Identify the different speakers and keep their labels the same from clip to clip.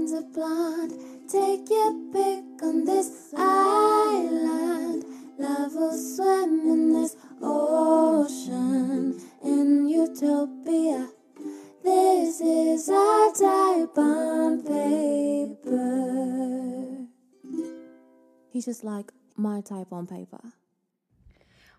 Speaker 1: friends are blonde. Take your pick on this island. Love will swim in this ocean in utopia. This is our type on paper. He's just like my type on paper.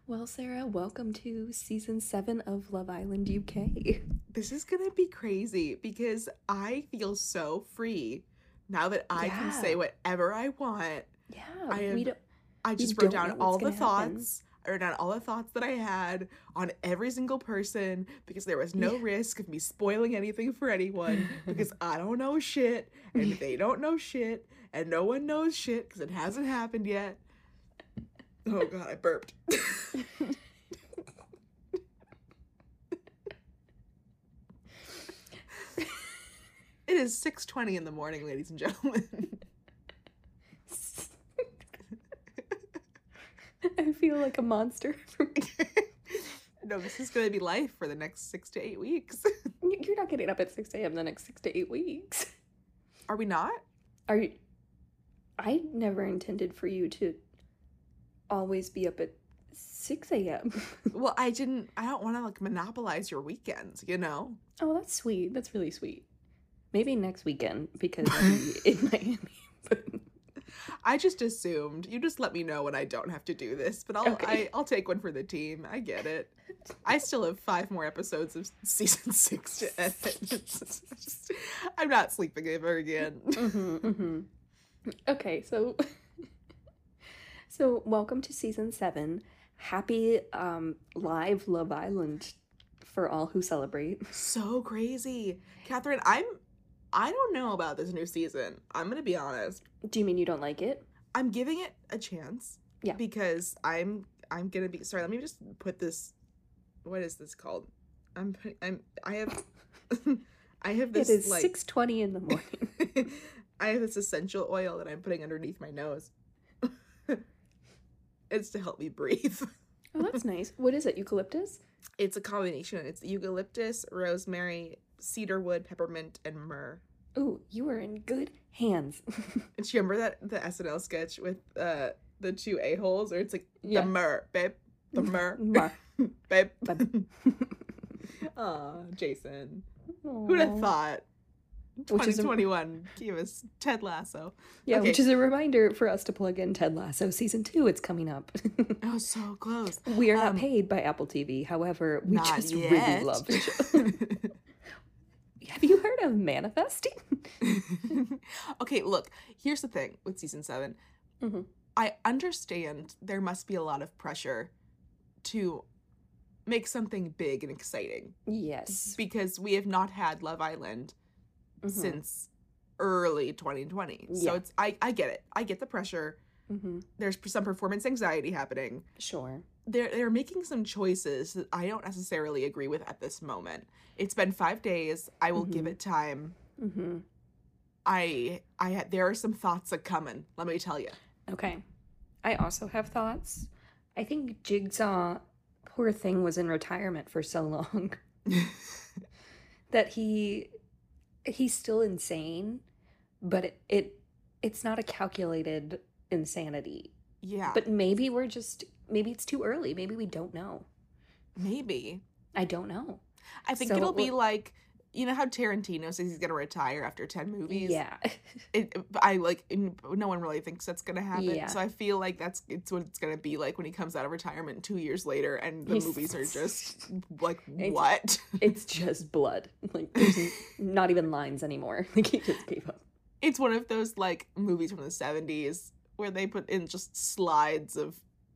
Speaker 2: Well, Sarah, welcome to season seven of Love Island UK.
Speaker 3: This is gonna be crazy because I feel so free now that I can say whatever I want.
Speaker 2: Yeah,
Speaker 3: I am-
Speaker 2: we don't.
Speaker 3: I just wrote down all the
Speaker 2: gonna happen.
Speaker 3: thoughts. I wrote down all the thoughts that I had on every single person because there was no
Speaker 2: Yeah.
Speaker 3: risk of me spoiling anything for anyone because I don't know shit and they don't know shit and no one knows shit because it hasn't happened yet. Oh god, I burped. it is 6:20 in the morning, ladies and gentlemen.
Speaker 2: I feel like a monster.
Speaker 3: no, this is going to be life for the next 6 to 8 weeks.
Speaker 2: You're not getting up at six a.m. the next six to eight weeks.
Speaker 3: Are we not?
Speaker 2: Are you? I never intended for you to always be up at six a.m.
Speaker 3: Well, I didn't I don't want to like monopolize your weekends, you know.
Speaker 2: Oh, that's sweet. That's really sweet. Maybe next weekend because I'm in Miami. But
Speaker 3: I just assumed. You just let me know when I don't have to do this, but I'll
Speaker 2: Okay.
Speaker 3: I, I'll take one for the team. I get it. I still have five more episodes of season six to edit. Just- I'm not sleeping ever again.
Speaker 2: Mhm, mhm. Okay, so so welcome to season seven. Happy um live Love Island for all who celebrate.
Speaker 3: So crazy, Catherine. I'm. I don't know about this new season. I'm gonna be honest.
Speaker 2: Do you mean you don't like it?
Speaker 3: I'm giving it a chance.
Speaker 2: Yeah.
Speaker 3: Because I'm I'm gonna be sorry, let me just put this what is this called? I'm put- I'm I have I have this
Speaker 2: it is
Speaker 3: like
Speaker 2: six twenty in the morning.
Speaker 3: I have this essential oil that I'm putting underneath my nose. It's to help me breathe.
Speaker 2: oh, that's nice. What is it? Eucalyptus?
Speaker 3: It's a combination. It's eucalyptus, rosemary, cedarwood, peppermint, and myrrh.
Speaker 2: Ooh, you are in good hands.
Speaker 3: And do you remember that the SNL sketch with uh the two a holes, or it's like
Speaker 2: Yeah.
Speaker 3: the myrrh, babe, the myrrh,
Speaker 2: Mar-
Speaker 3: babe.
Speaker 2: Babe.
Speaker 3: Aw, Jason. Who'd have thought?
Speaker 2: Which is a-
Speaker 3: 2021 gave us Ted Lasso.
Speaker 2: Yeah,
Speaker 3: Okay.
Speaker 2: which is a reminder for us to plug in Ted Lasso season two. It's coming up.
Speaker 3: Oh, so close.
Speaker 2: we are not
Speaker 3: Um,
Speaker 2: paid by Apple TV. However, we just
Speaker 3: yet.
Speaker 2: really love the show. Have you heard of manifesting?
Speaker 3: okay, look, here's the thing with season 7
Speaker 2: Mhm.
Speaker 3: I understand there must be a lot of pressure to make something big and exciting
Speaker 2: Yes.
Speaker 3: because we have not had Love Island
Speaker 2: Mhm.
Speaker 3: since early 2020. So it's I I get it. I get the pressure.
Speaker 2: Mhm.
Speaker 3: There's some performance anxiety happening.
Speaker 2: Sure.
Speaker 3: they're they're making some choices that I don't necessarily agree with at this moment. It's been five days. I will give
Speaker 2: Mhm.
Speaker 3: it time.
Speaker 2: hmm
Speaker 3: I I there are some thoughts a coming. Let me tell you.
Speaker 2: Okay. I also have thoughts. I think Jigsaw, poor thing, was in retirement for so long that he he's still insane, but it, it it's not a calculated insanity.
Speaker 3: yeah,
Speaker 2: But maybe we're just maybe it's too early. Maybe we don't know.
Speaker 3: maybe.
Speaker 2: I don't know.
Speaker 3: I think
Speaker 2: So
Speaker 3: it'll be like you know how Tarantino says he's gonna retire after ten movies.
Speaker 2: Yeah.
Speaker 3: It, I like no one really thinks that's gonna happen.
Speaker 2: Yeah.
Speaker 3: So I feel like that's it's what it's gonna be like when he comes out of retirement two years later and the
Speaker 2: He's-
Speaker 3: movies are just like
Speaker 2: It's-
Speaker 3: what?
Speaker 2: it's just blood. Like there's not even lines anymore. Like he just gave up.
Speaker 3: it's one of those like movies from the 70s where they put in just slides of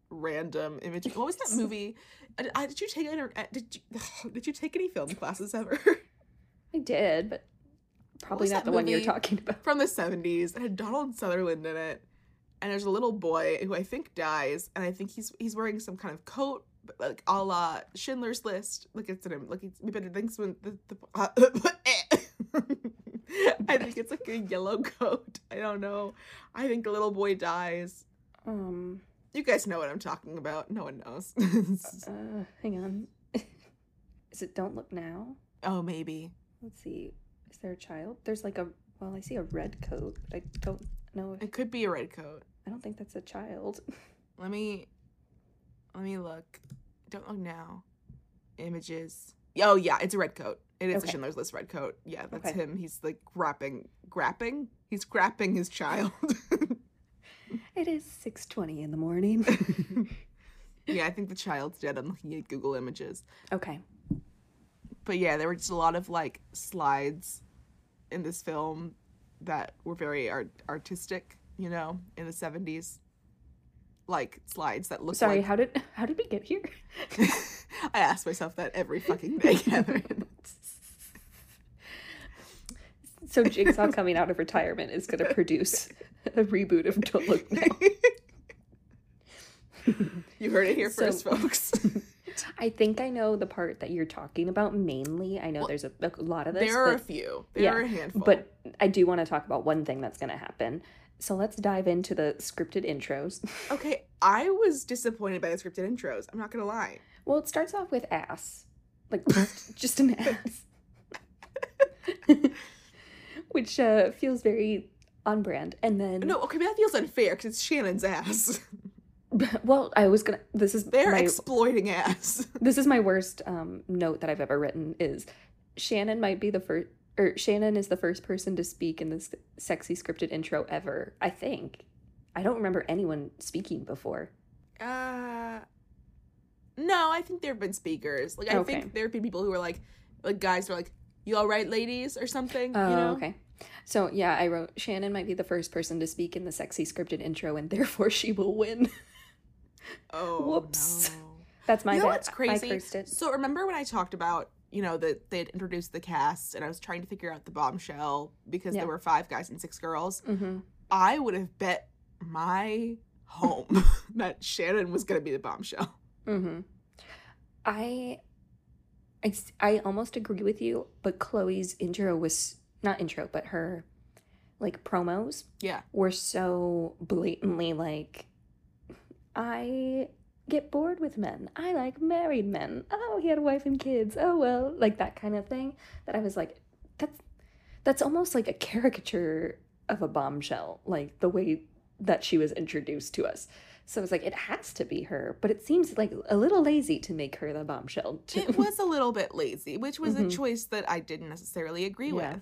Speaker 3: random images. What was that movie? Uh, uh, did you take any, uh, did you did you take any film classes ever
Speaker 2: I did, but probably not the one you're talking about.
Speaker 3: from the 70s? It had Donald Sutherland in it. And there's a little boy who I think dies and I think he's he's wearing some kind of coat like a la Schindler's List. Look it's in him. Look it's but it thinks when the, the I think it's like a yellow coat. I don't know. I think the little boy dies.
Speaker 2: Um,
Speaker 3: You guys know what I'm talking about. No one knows.
Speaker 2: uh, hang on. Is it Don't Look Now?
Speaker 3: oh, maybe.
Speaker 2: Let's see. Is there a child? There's like a well, I see a red coat. I don't know if
Speaker 3: It could be a red coat.
Speaker 2: I don't think that's a child.
Speaker 3: Let me let me look. Don't look now. Images. Oh yeah, it's a red coat. It is
Speaker 2: Okay.
Speaker 3: a Schindler's List red coat. Yeah, that's
Speaker 2: Okay.
Speaker 3: him. He's like grapping, grapping. He's grapping his child.
Speaker 2: It is 6:20 in the morning.
Speaker 3: yeah, I think the child's dead. I'm looking at Google Images.
Speaker 2: okay.
Speaker 3: But yeah, there were just a lot of like slides in this film that were very art- artistic. You know, in the '70s, like slides that look
Speaker 2: Sorry,
Speaker 3: like.
Speaker 2: how did how did we get here?
Speaker 3: I ask myself that every fucking day, Catherine.
Speaker 2: so Jigsaw coming out of retirement is going to produce a reboot of Don't Look Now.
Speaker 3: you heard it here
Speaker 2: So-
Speaker 3: first, folks.
Speaker 2: I think I know the part that you're talking about mainly. I know there's a, a lot of this.
Speaker 3: there are a few. There
Speaker 2: yeah,
Speaker 3: are a handful.
Speaker 2: but I do want to talk about one thing that's going to happen. So let's dive into the scripted intros.
Speaker 3: okay, I was disappointed by the scripted intros. I'm not gonna lie.
Speaker 2: Well, it starts off with ass. Like just, just an ass. Which uh, feels very on brand. And then
Speaker 3: No, okay, but that feels unfair because it's Shannon's ass.
Speaker 2: well, I was gonna this is
Speaker 3: They're
Speaker 2: my
Speaker 3: exploiting ass.
Speaker 2: this is my worst um, note that I've ever written is Shannon might be the first or Shannon is the first person to speak in this sexy scripted intro ever. I think. I don't remember anyone speaking before.
Speaker 3: Uh, no, I think there have been speakers. Like I
Speaker 2: Okay.
Speaker 3: think there have been people who are like, like guys who are like, "You all right, ladies?" or something.
Speaker 2: Oh,
Speaker 3: you know?
Speaker 2: okay. So yeah, I wrote Shannon might be the first person to speak in the sexy scripted intro, and therefore she will win.
Speaker 3: Oh,
Speaker 2: Whoops.
Speaker 3: no.
Speaker 2: That's my
Speaker 3: you know what's crazy?
Speaker 2: I.
Speaker 3: So remember when I talked about you know that they had introduced the cast and I was trying to figure out the bombshell because
Speaker 2: Yeah.
Speaker 3: there were five guys and six girls.
Speaker 2: hmm
Speaker 3: I would have bet my home that Shannon was going to be the bombshell.
Speaker 2: hmm I almost agree with you, but Chloe's intro was not intro, but her like promos
Speaker 3: Yeah.
Speaker 2: were so blatantly like, I get bored with men. I like married men. Oh, he had a wife and kids. Oh well, like that kind of thing. That I was like, that's that's almost like a caricature of a bombshell, like the way that she was introduced to us. So I was like, it has to be her, but it seems like a little lazy to make her the bombshell. Too.
Speaker 3: It was a little bit lazy, which was
Speaker 2: Mhm.
Speaker 3: a choice that I didn't necessarily agree
Speaker 2: Yeah.
Speaker 3: with.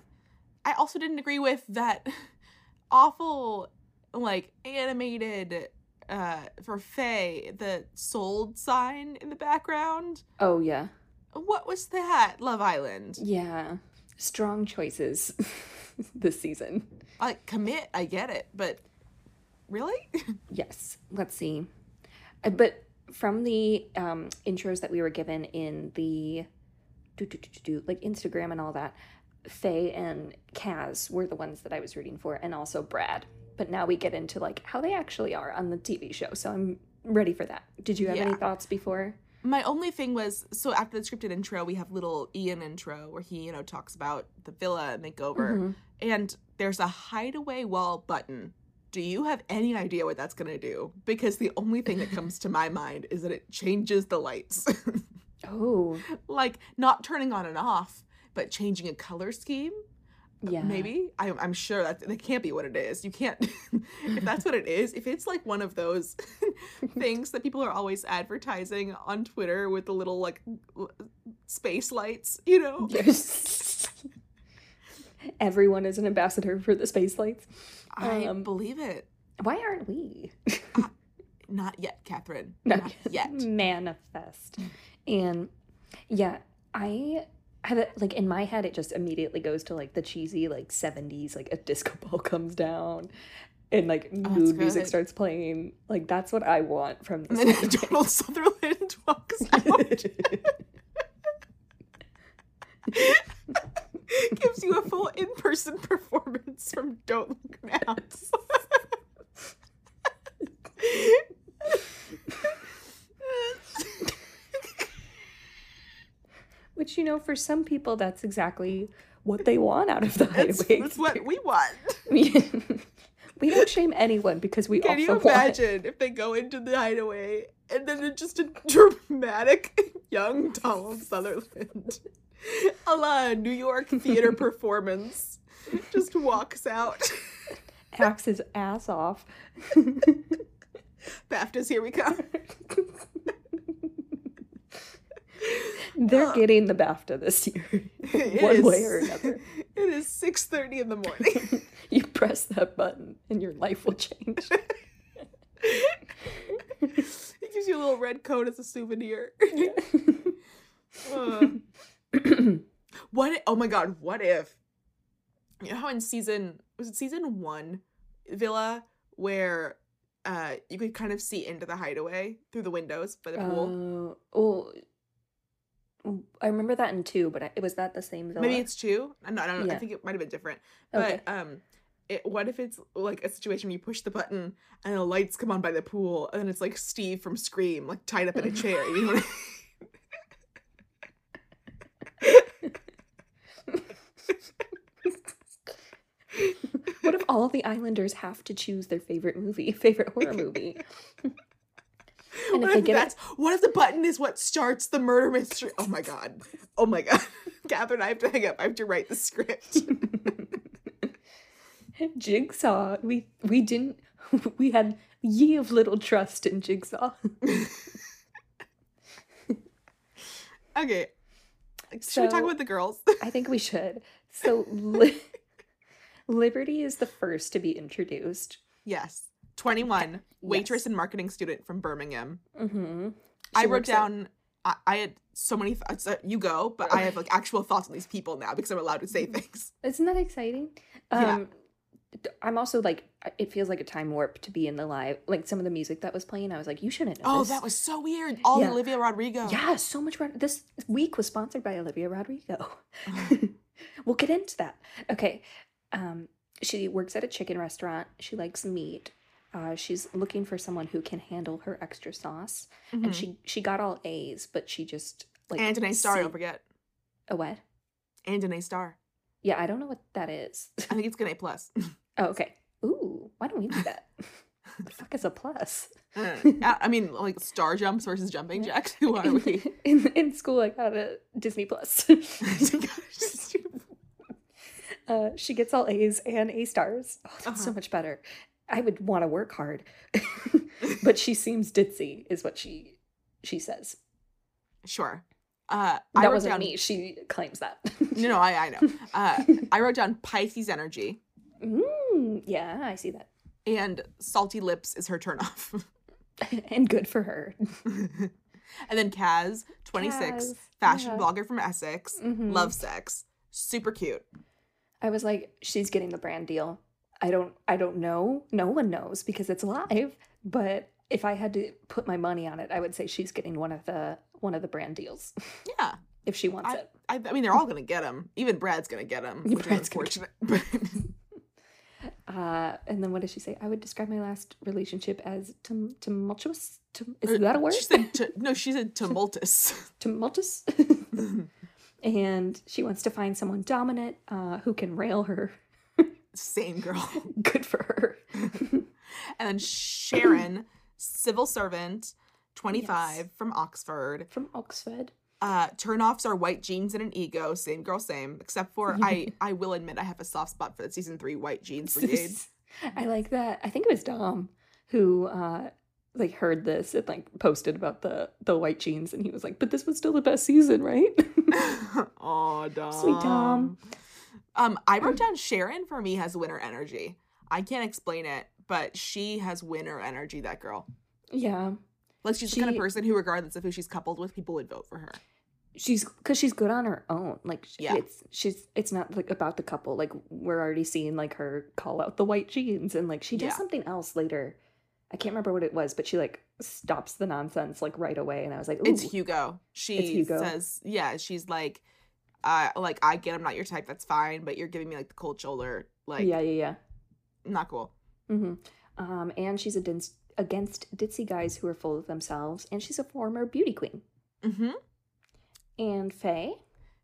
Speaker 3: I also didn't agree with that awful, like, animated uh for Faye, the sold sign in the background.
Speaker 2: oh yeah,
Speaker 3: What was that? Love Island.
Speaker 2: yeah, strong choices this season.
Speaker 3: Like commit, I get it, but really?
Speaker 2: Yes, let's see. Uh, But from the um, intros that we were given in the do, do, do, do, do, like Instagram and all that, Faye and Kaz were the ones that I was rooting for, and also Brad. But now we get into like how they actually are on the TV show, so I'm ready for that. Did you have any thoughts before?
Speaker 3: My only thing was so after the scripted intro, we have little Iain intro where he, you know, talks about the villa and makeover.
Speaker 2: Mhm.
Speaker 3: and there's a hideaway wall button. Do you have any idea what that's going to do? Because the only thing that comes to my mind is that it changes the lights.
Speaker 2: Oh,
Speaker 3: like not turning on and off, but changing a color scheme.
Speaker 2: Yeah,
Speaker 3: Maybe. I, I'm sure that that can't be what it is. You can't, if that's what it is, if it's like one of those things that people are always advertising on Twitter with the little like l- space lights, you know?
Speaker 2: Yes. Everyone is an ambassador for the space lights.
Speaker 3: I
Speaker 2: Um,
Speaker 3: believe it.
Speaker 2: Why aren't we?
Speaker 3: Not yet, Catherine.
Speaker 2: No,
Speaker 3: Not yet.
Speaker 2: manifest and yeah i it like in my head it just immediately goes to like the cheesy like 70s like a disco ball comes down and like
Speaker 3: Oh,
Speaker 2: mood music starts playing like that's what i want from
Speaker 3: And then Donald Sutherland walks out. Gives you a full in person performance from Don't Look Now.
Speaker 2: Which you know for some people that's exactly what they want out of the
Speaker 3: That's,
Speaker 2: hideaway
Speaker 3: that's what we want.
Speaker 2: we, don't shame anyone because we
Speaker 3: Can you
Speaker 2: want
Speaker 3: imagine if they go into the hideaway and then it's just a dramatic young Donald Sutherland a la New York theater performance just walks out.
Speaker 2: Acts his ass off.
Speaker 3: BAFTAs, here we come.
Speaker 2: They're getting the BAFTA this year, one
Speaker 3: is-
Speaker 2: way or another.
Speaker 3: It is 6.30 in the morning.
Speaker 2: You press that button, and your life will change.
Speaker 3: he gives you a little red coat as a souvenir. Uh, what? oh my god! What if? You know how in season was it season one, Villa, where uh you could kind of see into the hideaway through the windows by the pool.
Speaker 2: Uh, oh, I remember that in two, but I, was that the same villa?
Speaker 3: Maybe it's two. I don't, I don't know. I think it might have been different.
Speaker 2: Okay.
Speaker 3: But um, it, what if it's like a situation where you push the button and the lights come on by the pool, and it's like Steve from Scream, like tied up in a chair. You know what I- mean?
Speaker 2: what if all the Islanders have to choose their favorite movie, favorite horror movie? And
Speaker 3: what
Speaker 2: if they
Speaker 3: if
Speaker 2: get it-
Speaker 3: what if the button is what starts the murder mystery? Oh my god! Oh my god, Catherine, I have to hang up. I have to write the script.
Speaker 2: Jigsaw. We we didn't. We had ye of little trust in Jigsaw.
Speaker 3: okay, should we talk about the girls?
Speaker 2: I think we should. So, Li- Liberty is the first to be introduced.
Speaker 3: yes, twenty-one, waitress
Speaker 2: Yes.
Speaker 3: and marketing student from Birmingham.
Speaker 2: Mm-hmm.
Speaker 3: I wrote down. I, I had so many thoughts. Uh, you go, but I have like actual thoughts on these people now because I'm allowed to say things.
Speaker 2: Isn't that exciting?
Speaker 3: Yeah.
Speaker 2: Um, d- I'm also like, it feels like a time warp to be in the live. Like some of the music that was playing, I was like, you shouldn't know.
Speaker 3: Oh,
Speaker 2: this.
Speaker 3: that was so weird. All
Speaker 2: Yeah.
Speaker 3: Olivia Rodrigo.
Speaker 2: Yeah, so much. This week was sponsored by Olivia Rodrigo. we'll get into that. Okay. Um, she works at a chicken restaurant. She likes meat. Uh, she's looking for someone who can handle her extra sauce.
Speaker 3: Mhm.
Speaker 2: And she she got all A's, but she just like
Speaker 3: and an A star. Don't forget.
Speaker 2: a what?
Speaker 3: And an A star.
Speaker 2: Yeah, I don't know what that is.
Speaker 3: I think it's an A plus.
Speaker 2: oh, okay. Ooh, why don't we do that? the fuck is a plus?
Speaker 3: Uh, I mean, like star jumps versus jumping jacks. Who are we?
Speaker 2: in, in school, I got a Disney Plus. uh, she gets all A's and A stars. Oh, that's so
Speaker 3: Uh-huh.
Speaker 2: much better. I would want to work hard, but she seems ditzy, is what she she says.
Speaker 3: sure. Uh, I
Speaker 2: That wasn't
Speaker 3: down,
Speaker 2: me. She claims that.
Speaker 3: No, no, I, I know. Uh, I wrote down Pisces energy
Speaker 2: Mm, yeah, I see that,
Speaker 3: and salty lips is her turnoff.
Speaker 2: and good for her.
Speaker 3: and then Kaz, 26,
Speaker 2: Kaz,
Speaker 3: fashion
Speaker 2: yeah.
Speaker 3: blogger from Essex,
Speaker 2: Mhm.
Speaker 3: love sex, super cute.
Speaker 2: I was like, she's getting the brand deal. I don't I don't know. No one knows because it's live, but if I had to put my money on it, I would say she's getting one of the one of the brand deals
Speaker 3: Yeah,
Speaker 2: if she wants
Speaker 3: I,
Speaker 2: it.
Speaker 3: I, I mean they're all gonna get them. Even Brad's gonna get him, which
Speaker 2: Brad's
Speaker 3: is unfortunate.
Speaker 2: Uh, and then what does she say? I would describe my last relationship as tum- tumultuous. Tum- is that a word?
Speaker 3: She said tu- no. She said tumultuous.
Speaker 2: tumultuous. and she wants to find someone dominant uh, who can rail her.
Speaker 3: Same girl.
Speaker 2: Good for her.
Speaker 3: And then Sharon, civil servant, 25
Speaker 2: Yes.
Speaker 3: from Oxford.
Speaker 2: From Oxford.
Speaker 3: Uh, turnoffs are white jeans and an ego. Same girl, same. Except for I, I will admit I have a soft spot for the season three white jeans brigade.
Speaker 2: I like that. I think it was Dom who uh like heard this and like posted about the the white jeans and he was like, "But this was still the best season, right?"
Speaker 3: oh, Dom.
Speaker 2: Sweet Dom.
Speaker 3: Um, I wrote down Sharon for me has winner energy. I can't explain it, but she has winner energy. That girl.
Speaker 2: yeah.
Speaker 3: Like she's the kind of person who, regardless of who she's coupled with, people would vote for her.
Speaker 2: She's cuz she's good on her own. Like
Speaker 3: Yeah.
Speaker 2: it's she's it's not like about the couple. Like we're already seeing like her call out the white jeans and like she does
Speaker 3: Yeah.
Speaker 2: something else later. I can't remember what it was, but she like stops the nonsense like right away and I was like, Ooh.
Speaker 3: It's Hugo. She
Speaker 2: Hugo.
Speaker 3: says, yeah, she's like, uh, like I get I'm not your type. That's fine, but you're giving me like the cold shoulder. Like,
Speaker 2: yeah, yeah, yeah.
Speaker 3: not cool.
Speaker 2: Mm-hmm. Um, and she's against against ditzy guys who are full of themselves, and she's a former beauty queen.
Speaker 3: Mm-hmm.
Speaker 2: And Faye,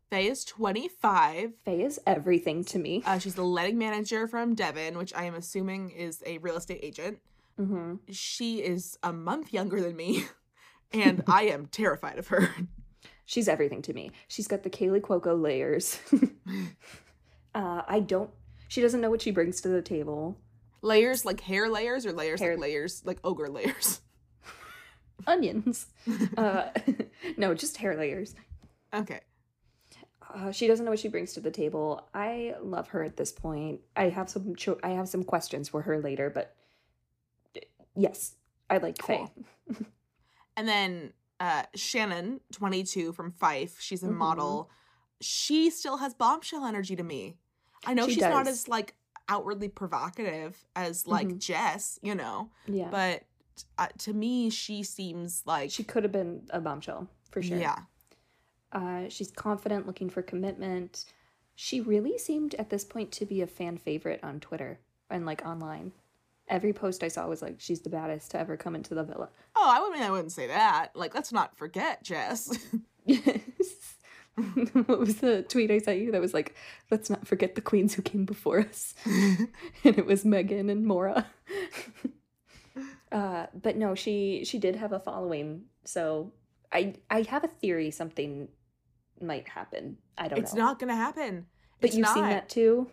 Speaker 3: Faye is 25.
Speaker 2: Faye is everything to me.
Speaker 3: Uh, she's the letting manager from Devon, which I am assuming is a real estate agent.
Speaker 2: hmm
Speaker 3: She is a month younger than me, and I am terrified of her.
Speaker 2: She's everything to me. She's got the Kaley Cuoco layers. uh, I don't. She doesn't know what she brings to the table.
Speaker 3: Layers like hair layers or layers
Speaker 2: Hair-
Speaker 3: like layers like ogre layers.
Speaker 2: Onions. uh, no, just hair layers.
Speaker 3: okay.
Speaker 2: Uh, she doesn't know what she brings to the table. I love her at this point. I have some cho- I have some questions for her later, but yes, I like Faye.
Speaker 3: And then uh Shannon, 22 from Fife, she's a
Speaker 2: Mhm.
Speaker 3: model. She still has bombshell energy to me. I know
Speaker 2: She
Speaker 3: she's not as like outwardly provocative as like
Speaker 2: Mhm.
Speaker 3: Jess, you know,
Speaker 2: Yeah,
Speaker 3: but uh, to me she seems like
Speaker 2: she could have been a bombshell for sure.
Speaker 3: Yeah.
Speaker 2: Uh, she's confident, looking for commitment. She really seemed at this point to be a fan favorite on Twitter and like online. Every post I saw was like, "She's the baddest to ever come into the villa."
Speaker 3: Oh, I would mean I wouldn't say that. Like let's not forget Jess.
Speaker 2: Yes. what was the tweet I sent you that was like, "Let's not forget the queens who came before us," and it was Megan and Maura. uh, but no, she she did have a following, so I I have a theory something might happen. I don't
Speaker 3: it's
Speaker 2: know.
Speaker 3: It's not gonna happen.
Speaker 2: But
Speaker 3: It's
Speaker 2: you've seen that too.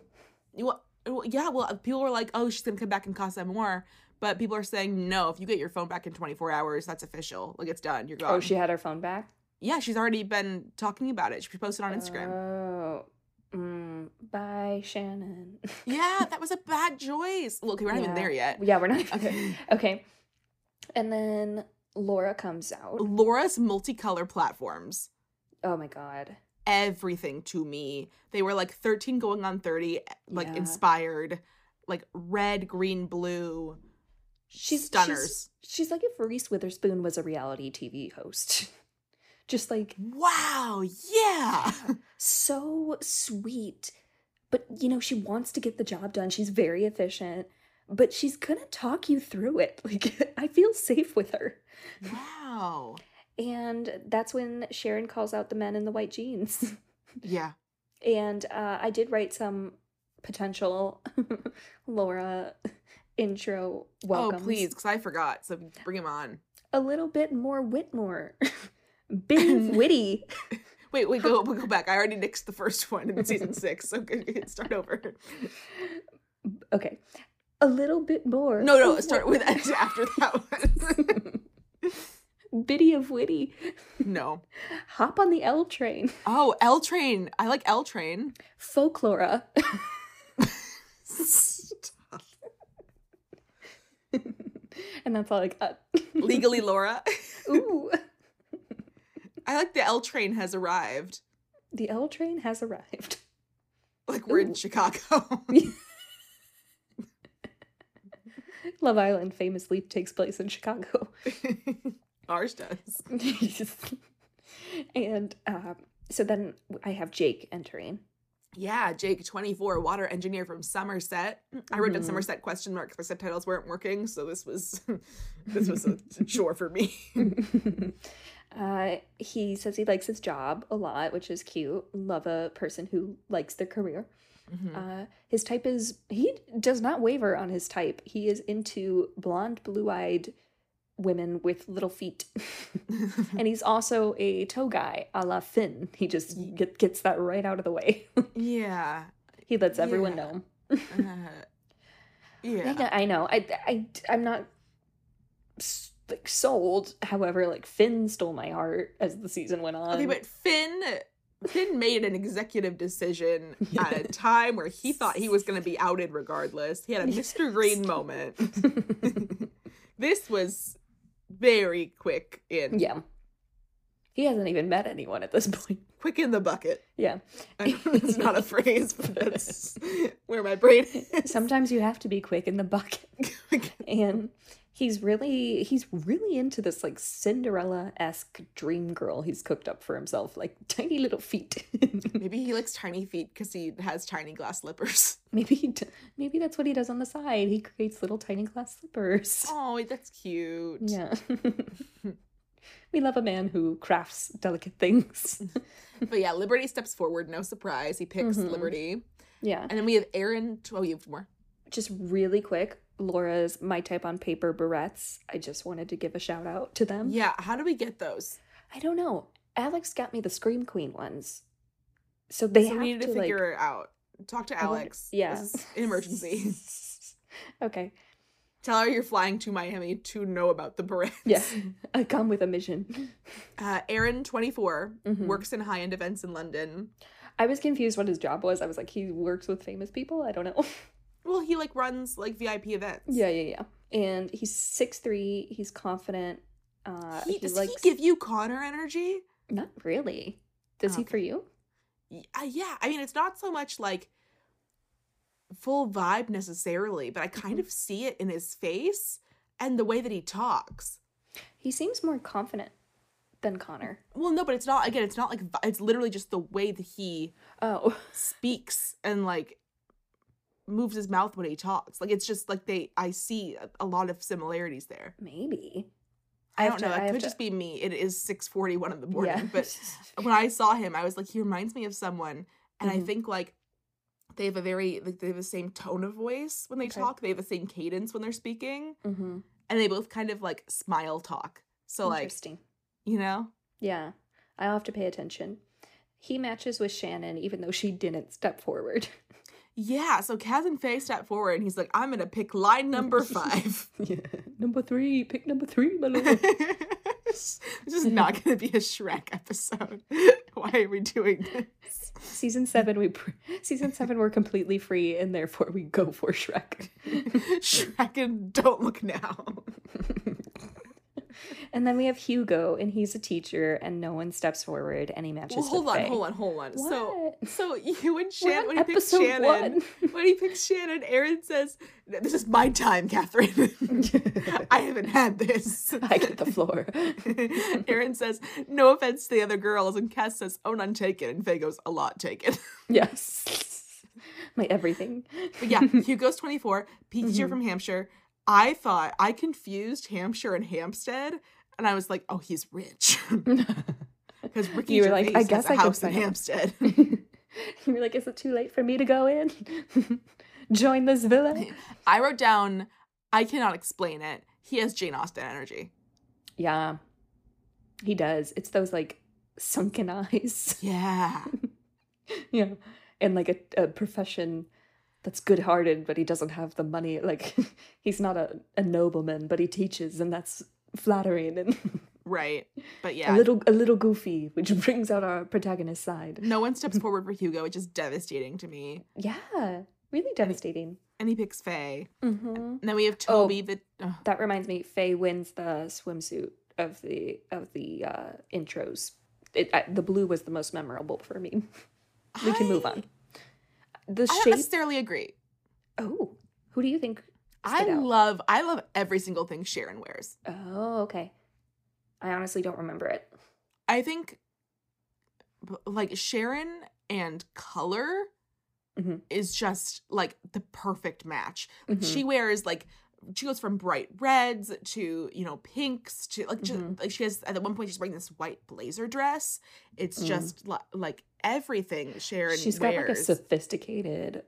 Speaker 3: Well, yeah, well, people were like, "Oh, she's gonna come back and cost them more," but people are saying, "No, if you get your phone back in 24 hours, that's official. Like it's done. You're gone."
Speaker 2: Oh, she had her phone back.
Speaker 3: yeah, she's already been talking about it. She posted on Instagram.
Speaker 2: Oh, mm, bye, Shannon.
Speaker 3: yeah, that was a bad choice. Okay, we're not even there yet.
Speaker 2: yeah, we're not even.
Speaker 3: Okay.
Speaker 2: Okay, and then Laura comes out.
Speaker 3: Laura's multicolor platforms,
Speaker 2: Oh my god.
Speaker 3: Everything to me. They were like 13 going on 30, like
Speaker 2: Yeah.
Speaker 3: inspired, like red, green, blue.
Speaker 2: She's
Speaker 3: stunners.
Speaker 2: She's, she's like if Reese Witherspoon was a reality TV host. Just like
Speaker 3: Wow, yeah.
Speaker 2: so sweet. But you know, she wants to get the job done. She's very efficient, but she's gonna talk you through it. Like I feel safe with her.
Speaker 3: wow.
Speaker 2: And that's when Sharon calls out the men in the white jeans.
Speaker 3: Yeah.
Speaker 2: and uh, I did write some potential Laura intro welcomes.
Speaker 3: Oh, please, because I forgot. So bring him on.
Speaker 2: A little bit more Whitmore. Big witty.
Speaker 3: Wait, wait, go, go back. I already nixed the first one in season six, so start over.
Speaker 2: Okay. A little bit more.
Speaker 3: No, no, start with after that one.
Speaker 2: Bitty of witty.
Speaker 3: no.
Speaker 2: Hop on the L train.
Speaker 3: Oh, L Train. I like L Train.
Speaker 2: Folklora. and that's all I got.
Speaker 3: Legally Laura.
Speaker 2: Ooh.
Speaker 3: I like the L Train has arrived.
Speaker 2: The L train has arrived.
Speaker 3: Like we're in Chicago.
Speaker 2: Love Island famously takes place in Chicago.
Speaker 3: Ours does.
Speaker 2: and um, so then I have Jake entering.
Speaker 3: Yeah, Jake, 24, water engineer from Somerset. I wrote in
Speaker 2: Mhm.
Speaker 3: Somerset question mark 'cause my subtitles weren't working, so this was this was a chore for me.
Speaker 2: uh, he says he likes his job a lot, which is cute. Love a person who likes their career.
Speaker 3: Mhm.
Speaker 2: Uh, his type is he does not waver on his type. He is into blonde, blue-eyed women with little feet, and he's also a toe guy, a la Finn. He just get, gets that right out of the way.
Speaker 3: yeah.
Speaker 2: he lets everyone
Speaker 3: Yeah.
Speaker 2: know.
Speaker 3: Uh,
Speaker 2: I
Speaker 3: yeah.
Speaker 2: know, I know. I, I, I'm not like sold. However, like Finn stole my heart as the season went on.
Speaker 3: Okay, but Finn Finn made an executive decision at a time where he thought he was going to be outed regardless. He had a Mr. Green moment. this was very quick in
Speaker 2: yeah, he hasn't even met anyone at this point.
Speaker 3: quick in the bucket.
Speaker 2: Yeah,
Speaker 3: it's not a phrase, but that's where my brain is.
Speaker 2: sometimes you have to be quick in the bucket, and he's really he's really into this like Cinderella esque dream girl he's cooked up for himself, like tiny little feet.
Speaker 3: Maybe he likes tiny feet because he has tiny glass slippers.
Speaker 2: maybe he d- maybe that's what he does on the side. He creates little tiny glass slippers.
Speaker 3: Oh, that's cute.
Speaker 2: Yeah. we love a man who crafts delicate things.
Speaker 3: But yeah, Liberty steps forward, no surprise. He picks
Speaker 2: Mhm.
Speaker 3: Liberty.
Speaker 2: yeah.
Speaker 3: And then we have Aaron. Oh, you have more.
Speaker 2: Just really quick, Laura's My Type on Paper barrettes. I just wanted to give a shout out to them.
Speaker 3: Yeah, how do we get those?
Speaker 2: I don't know. Alex got me the Scream Queen ones. So they
Speaker 3: so
Speaker 2: have
Speaker 3: we need to,
Speaker 2: to, like,
Speaker 3: figure it out. Talk to
Speaker 2: wonder-
Speaker 3: Alex.
Speaker 2: yeah.
Speaker 3: This is an emergency.
Speaker 2: okay.
Speaker 3: Tell her you're flying to Miami to know about the Barrettes.
Speaker 2: Yeah. I come with a mission.
Speaker 3: Uh, Aaron, 24,
Speaker 2: Mhm.
Speaker 3: works in high end events in London.
Speaker 2: I was confused what his job was. I was like, he works with famous people. I don't know.
Speaker 3: Well, he like runs like VIP events.
Speaker 2: yeah, yeah, yeah. And he's six three. He's confident. Uh,
Speaker 3: He,
Speaker 2: he,
Speaker 3: does
Speaker 2: likes.
Speaker 3: he give you Connor energy?
Speaker 2: Not really. Does he for you?
Speaker 3: Uh, yeah, I mean, it's not so much like full vibe necessarily, but I kind
Speaker 2: Mhm.
Speaker 3: of see it in his face and the way that he talks.
Speaker 2: He seems more confident than Connor.
Speaker 3: Well, no, but it's not, again, it's not like, it's literally just the way that he
Speaker 2: Oh,
Speaker 3: speaks and like moves his mouth when he talks. Like, it's just like they, I see a, a lot of similarities there.
Speaker 2: maybe.
Speaker 3: I,
Speaker 2: have
Speaker 3: don't
Speaker 2: to-
Speaker 3: know.
Speaker 2: I
Speaker 3: That
Speaker 2: have
Speaker 3: could
Speaker 2: to-
Speaker 3: just be me. It is 641 in the morning,
Speaker 2: yeah.
Speaker 3: but when I saw him, I was like, he reminds me of someone. And I
Speaker 2: Mhm.
Speaker 3: think like they have a very like they have the same tone of voice when they
Speaker 2: Okay.
Speaker 3: talk. They have the same cadence when they're speaking,
Speaker 2: mm-hmm.
Speaker 3: and they both kind of like smile talk. So like you know,
Speaker 2: Yeah, I'll have to pay attention. He matches with Shannon, even though she didn't step forward.
Speaker 3: yeah. So Kaz and Faye step forward, and he's like, "I'm gonna pick line number five.
Speaker 2: yeah, number three. Pick number three, my lord.
Speaker 3: this is not gonna be a Shrek episode. Why are we doing this?
Speaker 2: season seven, we pr- season seven, we're completely free, and therefore we go for Shrek.
Speaker 3: Shrek and Don't Look Now.
Speaker 2: And then we have Hugo, and he's a teacher, and no one steps forward, and he matches.
Speaker 3: Well, hold on,
Speaker 2: Faye.
Speaker 3: hold on, hold on. So,
Speaker 2: What?
Speaker 3: so so you and Shannon,
Speaker 2: on
Speaker 3: when he picks Shannon,
Speaker 2: one.
Speaker 3: when he picks Shannon, Aaron says, "This is my time, Catherine. I haven't had this."
Speaker 2: I get the floor.
Speaker 3: Aaron says, "No offense to the other girls," and Kaz says, "Oh, none taken," and Faye goes, "A lot taken."
Speaker 2: yes, my everything.
Speaker 3: But yeah, Hugo's twenty four, PE teacher
Speaker 2: Mhm.
Speaker 3: from Hampshire. I thought I confused Hampshire and Hampstead, and I was like, "Oh, he's rich." Because Ricky
Speaker 2: You were like, I guess I
Speaker 3: house in. Hampstead.
Speaker 2: you were like, is it too late for me to go in? Join this villa?
Speaker 3: I wrote down, I cannot explain it. He has Jane Austen energy.
Speaker 2: Yeah, he does. It's those like sunken eyes.
Speaker 3: Yeah.
Speaker 2: yeah. And like a, a profession that's good hearted, but he doesn't have the money. Like, he's not a, a nobleman, but he teaches, and that's flattering and
Speaker 3: Right. But
Speaker 2: a
Speaker 3: yeah.
Speaker 2: little a little goofy, which brings out our protagonist side.
Speaker 3: no one steps forward for Hugo, which is devastating to me.
Speaker 2: Yeah, really devastating.
Speaker 3: And he picks Faye.
Speaker 2: Mm-hmm.
Speaker 3: And then we have Toby, the ugh,
Speaker 2: That reminds me, Faye wins the swimsuit of the of the uh, intros. It, uh, the blue was the most memorable for me. We can move on. The
Speaker 3: I don't necessarily agree.
Speaker 2: Oh, who do you think?
Speaker 3: I
Speaker 2: out?
Speaker 3: love I love every single thing Sharon wears.
Speaker 2: Oh, okay. I honestly don't remember it.
Speaker 3: I think like Sharon and color
Speaker 2: Mhm.
Speaker 3: is just like the perfect match.
Speaker 2: Mhm.
Speaker 3: She wears like she goes from bright reds to you know pinks to like just
Speaker 2: Mhm.
Speaker 3: like she has at one point she's wearing this white blazer dress. It's
Speaker 2: Mm.
Speaker 3: just li- like everything Sharon
Speaker 2: She's got like a sophisticated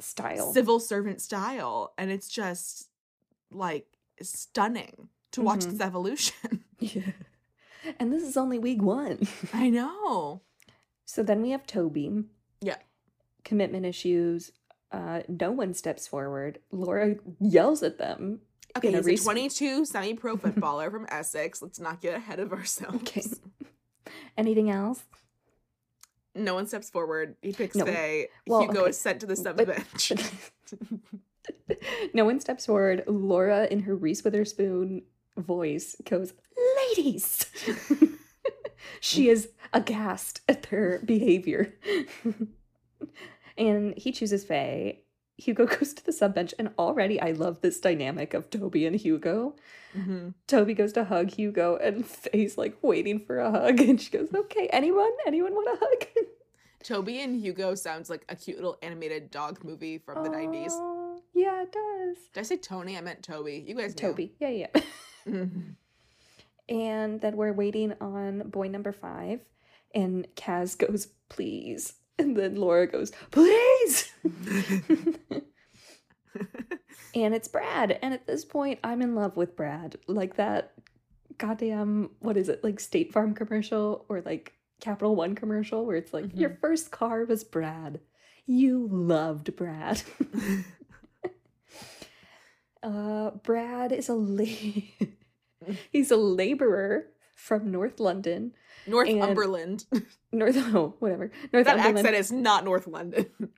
Speaker 2: style.
Speaker 3: civil servant style and it's just like stunning to watch
Speaker 2: Mhm.
Speaker 3: this evolution.
Speaker 2: yeah. And this is only week one.
Speaker 3: I know.
Speaker 2: So then we have Toby.
Speaker 3: Yeah.
Speaker 2: Commitment issues. Uh, no one steps forward. Laura yells at them.
Speaker 3: Okay,
Speaker 2: In a
Speaker 3: he's a 22 semi-pro footballer from Essex. Let's not get ahead of ourselves.
Speaker 2: Okay. Anything else?
Speaker 3: No one steps forward. He picks
Speaker 2: No.
Speaker 3: Faye.
Speaker 2: Well,
Speaker 3: Hugo
Speaker 2: okay.
Speaker 3: is sent to the sub
Speaker 2: But-
Speaker 3: bench.
Speaker 2: no one steps forward. Laura, in her Reese Witherspoon voice, goes, Ladies! she is aghast at their behavior. And he chooses Faye. Hugo goes to the sub bench, and already I love this dynamic of Toby and Hugo.
Speaker 3: Mhm.
Speaker 2: Toby goes to hug Hugo, and Faye's like waiting for a hug, and she goes, "Okay, anyone? Anyone want a hug?"
Speaker 3: Toby and Hugo sounds like a cute little animated dog movie from the 90s.
Speaker 2: Aw, Yeah, it does.
Speaker 3: Did I say Tony? I meant Toby. You guys know.
Speaker 2: Toby. Yeah, yeah.
Speaker 3: Mhm.
Speaker 2: and then we're waiting on boy number five, and Kaz goes, "Please," and then Laura goes, "Please." and it's Brad, and at this point, I'm in love with Brad. Like that, goddamn, what is it? Like State Farm commercial or like Capital One commercial, where it's like your
Speaker 3: Mhm.
Speaker 2: first car was Brad. You loved Brad. uh, Brad is a la- he's a laborer from North London.
Speaker 3: Northumberland.
Speaker 2: North oh, whatever. Northumberland.
Speaker 3: That
Speaker 2: Northumberland.
Speaker 3: accent is not North London.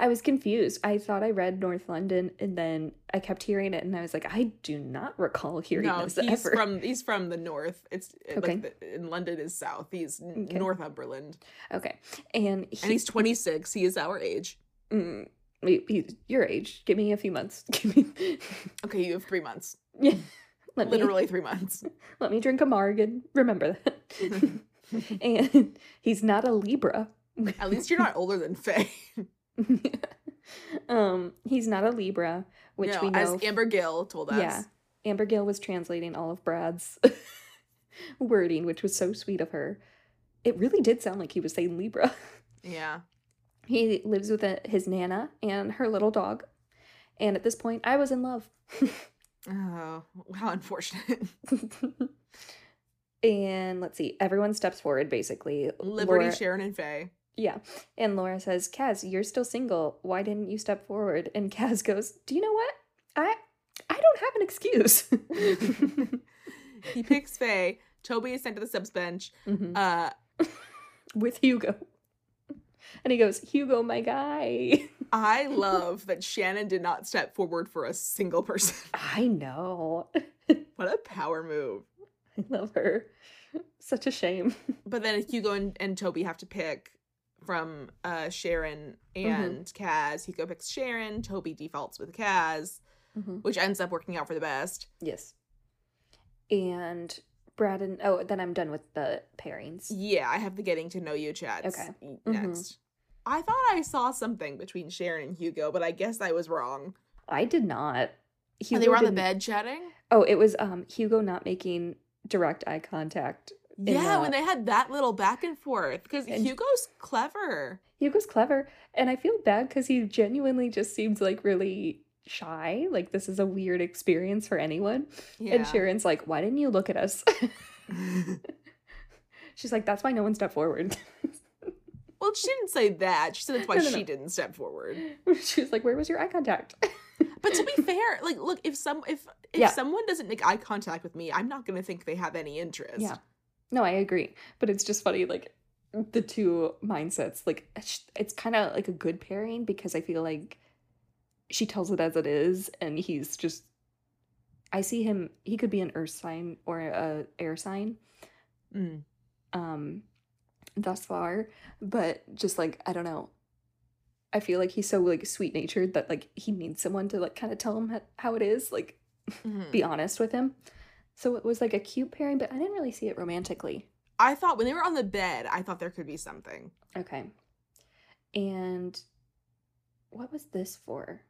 Speaker 2: I was confused. I thought I read North London and then I kept hearing it and I was like, I do not recall hearing
Speaker 3: no,
Speaker 2: this
Speaker 3: he's
Speaker 2: ever.
Speaker 3: from he's from the north. It's
Speaker 2: Okay.
Speaker 3: like the, in London is south. He's
Speaker 2: Okay.
Speaker 3: Northumberland,
Speaker 2: Okay. And, he,
Speaker 3: and he's 26. He is our age.
Speaker 2: mm, he- he's your age. Give me a few months. Give me
Speaker 3: Okay, you have three months.
Speaker 2: Yeah. Let me
Speaker 3: Literally three months.
Speaker 2: let me drink a marg and remember that. and he's not a Libra.
Speaker 3: At least you're not older than Faye.
Speaker 2: um, he's not a Libra, which
Speaker 3: no,
Speaker 2: we know.
Speaker 3: as Amber Gill told us.
Speaker 2: yeah, Amber Gill was translating all of Brad's wording, which was so sweet of her. It really did sound like he was saying Libra.
Speaker 3: Yeah.
Speaker 2: He lives with a, his nana and her little dog, and at this point, I was in love.
Speaker 3: Oh, how unfortunate.
Speaker 2: And let's see, everyone steps forward basically.
Speaker 3: Liberty,
Speaker 2: Laura-
Speaker 3: Sharon, and Faye.
Speaker 2: Yeah. And Laura says, Kaz, you're still single. Why didn't you step forward? And Kaz goes, Do you know what? I I don't have an excuse.
Speaker 3: He picks Faye. Toby is sent to the subs bench.
Speaker 2: Mhm.
Speaker 3: Uh,
Speaker 2: With Hugo. And he goes, Hugo, my guy.
Speaker 3: I love that Shannon did not step forward for a single person.
Speaker 2: I know.
Speaker 3: what a power move.
Speaker 2: I love her. Such a shame.
Speaker 3: But then Hugo and, and Toby have to pick from uh, Sharon and Kaz. Hugo picks Sharon. Toby defaults with Kaz, which ends up working out for the best.
Speaker 2: Yes. And Brad and oh, then I'm done with the pairings.
Speaker 3: Yeah, I have the getting to know you chats
Speaker 2: Okay. Mhm.
Speaker 3: next. I thought I saw something between Sharon and Hugo, but I guess I was wrong.
Speaker 2: I did not.
Speaker 3: And they were on the bed chatting?
Speaker 2: Oh, it was um Hugo not making direct eye contact.
Speaker 3: Yeah, when they had that little back and forth. Because Hugo's clever.
Speaker 2: Hugo's clever, and I feel bad because he genuinely just seems like really shy. Like this is a weird experience for anyone.
Speaker 3: Yeah.
Speaker 2: And Sharon's like, "Why didn't you look at us?" She's like, "That's why no one stepped forward."
Speaker 3: well, she didn't say that. She said that's why
Speaker 2: No, no,
Speaker 3: she
Speaker 2: no.
Speaker 3: didn't step forward.
Speaker 2: she was like, "Where was your eye contact?"
Speaker 3: But to be fair, like, look, if some if if
Speaker 2: Yeah.
Speaker 3: someone doesn't make eye contact with me, I'm not gonna think they have any interest.
Speaker 2: Yeah. No, I agree. But it's just funny, like the two mindsets. Like it's, kind of like a good pairing because I feel like she tells it as it is, and he's just. I see him. He could be an earth sign or a air sign.
Speaker 3: Mm.
Speaker 2: Um, thus far, but just like I don't know. I feel like he's so like sweet natured that like he needs someone to like kind of tell him how it is. Like
Speaker 3: Mhm.
Speaker 2: be honest with him. So it was like a cute pairing, but I didn't really see it romantically.
Speaker 3: I thought when they were on the bed, I thought there could be something.
Speaker 2: Okay. And what was this for?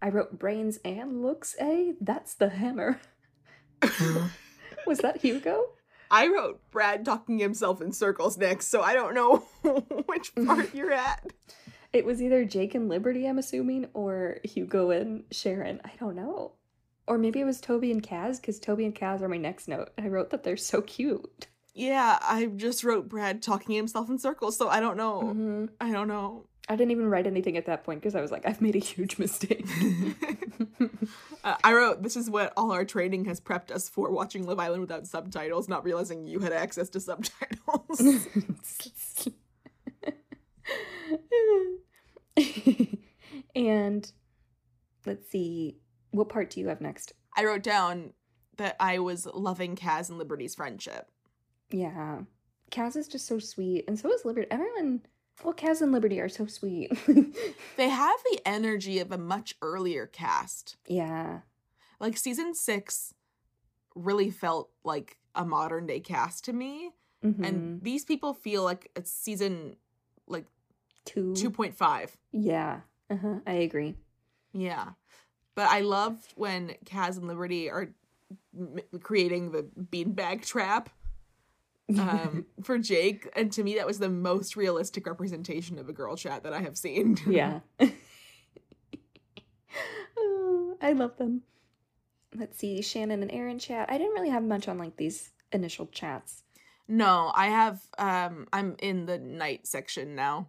Speaker 2: I wrote brains and looks A. That's the hammer. Was that Hugo?
Speaker 3: I wrote Brad talking himself in circles next, so I don't know which part you're at.
Speaker 2: It was either Jake and Liberty, I'm assuming, or Hugo and Sharon. I don't know. Or maybe it was Toby and Kaz, because Toby and Kaz are my next note. I wrote that they're so cute.
Speaker 3: Yeah, I just wrote Brad talking himself in circles, so I don't know.
Speaker 2: Mhm.
Speaker 3: I don't know.
Speaker 2: I didn't even write anything at that point because I was like, I've made a huge mistake.
Speaker 3: Uh, I wrote, this is what all our training has prepped us for watching Love Island without subtitles, not realizing you had access to subtitles.
Speaker 2: and let's see, what part do you have next?
Speaker 3: I wrote down that I was loving Kaz and Liberty's friendship.
Speaker 2: Yeah. Kaz is just so sweet, and so is Liberty. Everyone, well, Kaz and Liberty are so sweet.
Speaker 3: They have the energy of a much earlier cast.
Speaker 2: yeah.
Speaker 3: Like season six really felt like a modern day cast to me.
Speaker 2: Mhm.
Speaker 3: And these people feel like it's season like
Speaker 2: two.
Speaker 3: 2.5.
Speaker 2: Yeah. Uh-huh. I agree.
Speaker 3: Yeah. But I loved when Kaz and Liberty are m- creating the beanbag trap um, for Jake. And to me, that was the most realistic representation of a girl chat that I have seen.
Speaker 2: yeah. oh, I love them. Let's see, Shannon and Aaron chat. I didn't really have much on like these initial chats.
Speaker 3: no, I have, um, I'm in the night section now.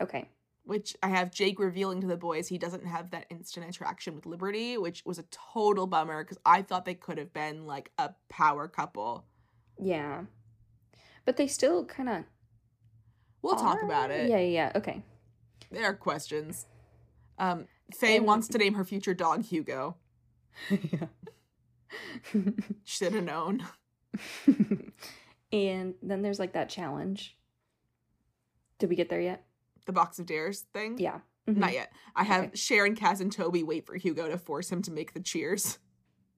Speaker 2: Okay.
Speaker 3: which I have Jake revealing to the boys he doesn't have that instant attraction with Liberty, which was a total bummer because I thought they could have been like a power couple.
Speaker 2: Yeah. But they still kind of.
Speaker 3: We'll talk about it.
Speaker 2: Yeah, yeah, yeah. Okay.
Speaker 3: There are questions. Um, Faye
Speaker 2: And-
Speaker 3: wants to name her future dog Hugo.
Speaker 2: yeah.
Speaker 3: Should have known.
Speaker 2: and then there's like that challenge. Did we get there yet?
Speaker 3: The box of dares thing?
Speaker 2: Yeah. Mhm.
Speaker 3: Not yet. I have
Speaker 2: Okay.
Speaker 3: Sharon, Kaz, and Toby wait for Hugo to force him to make the cheers.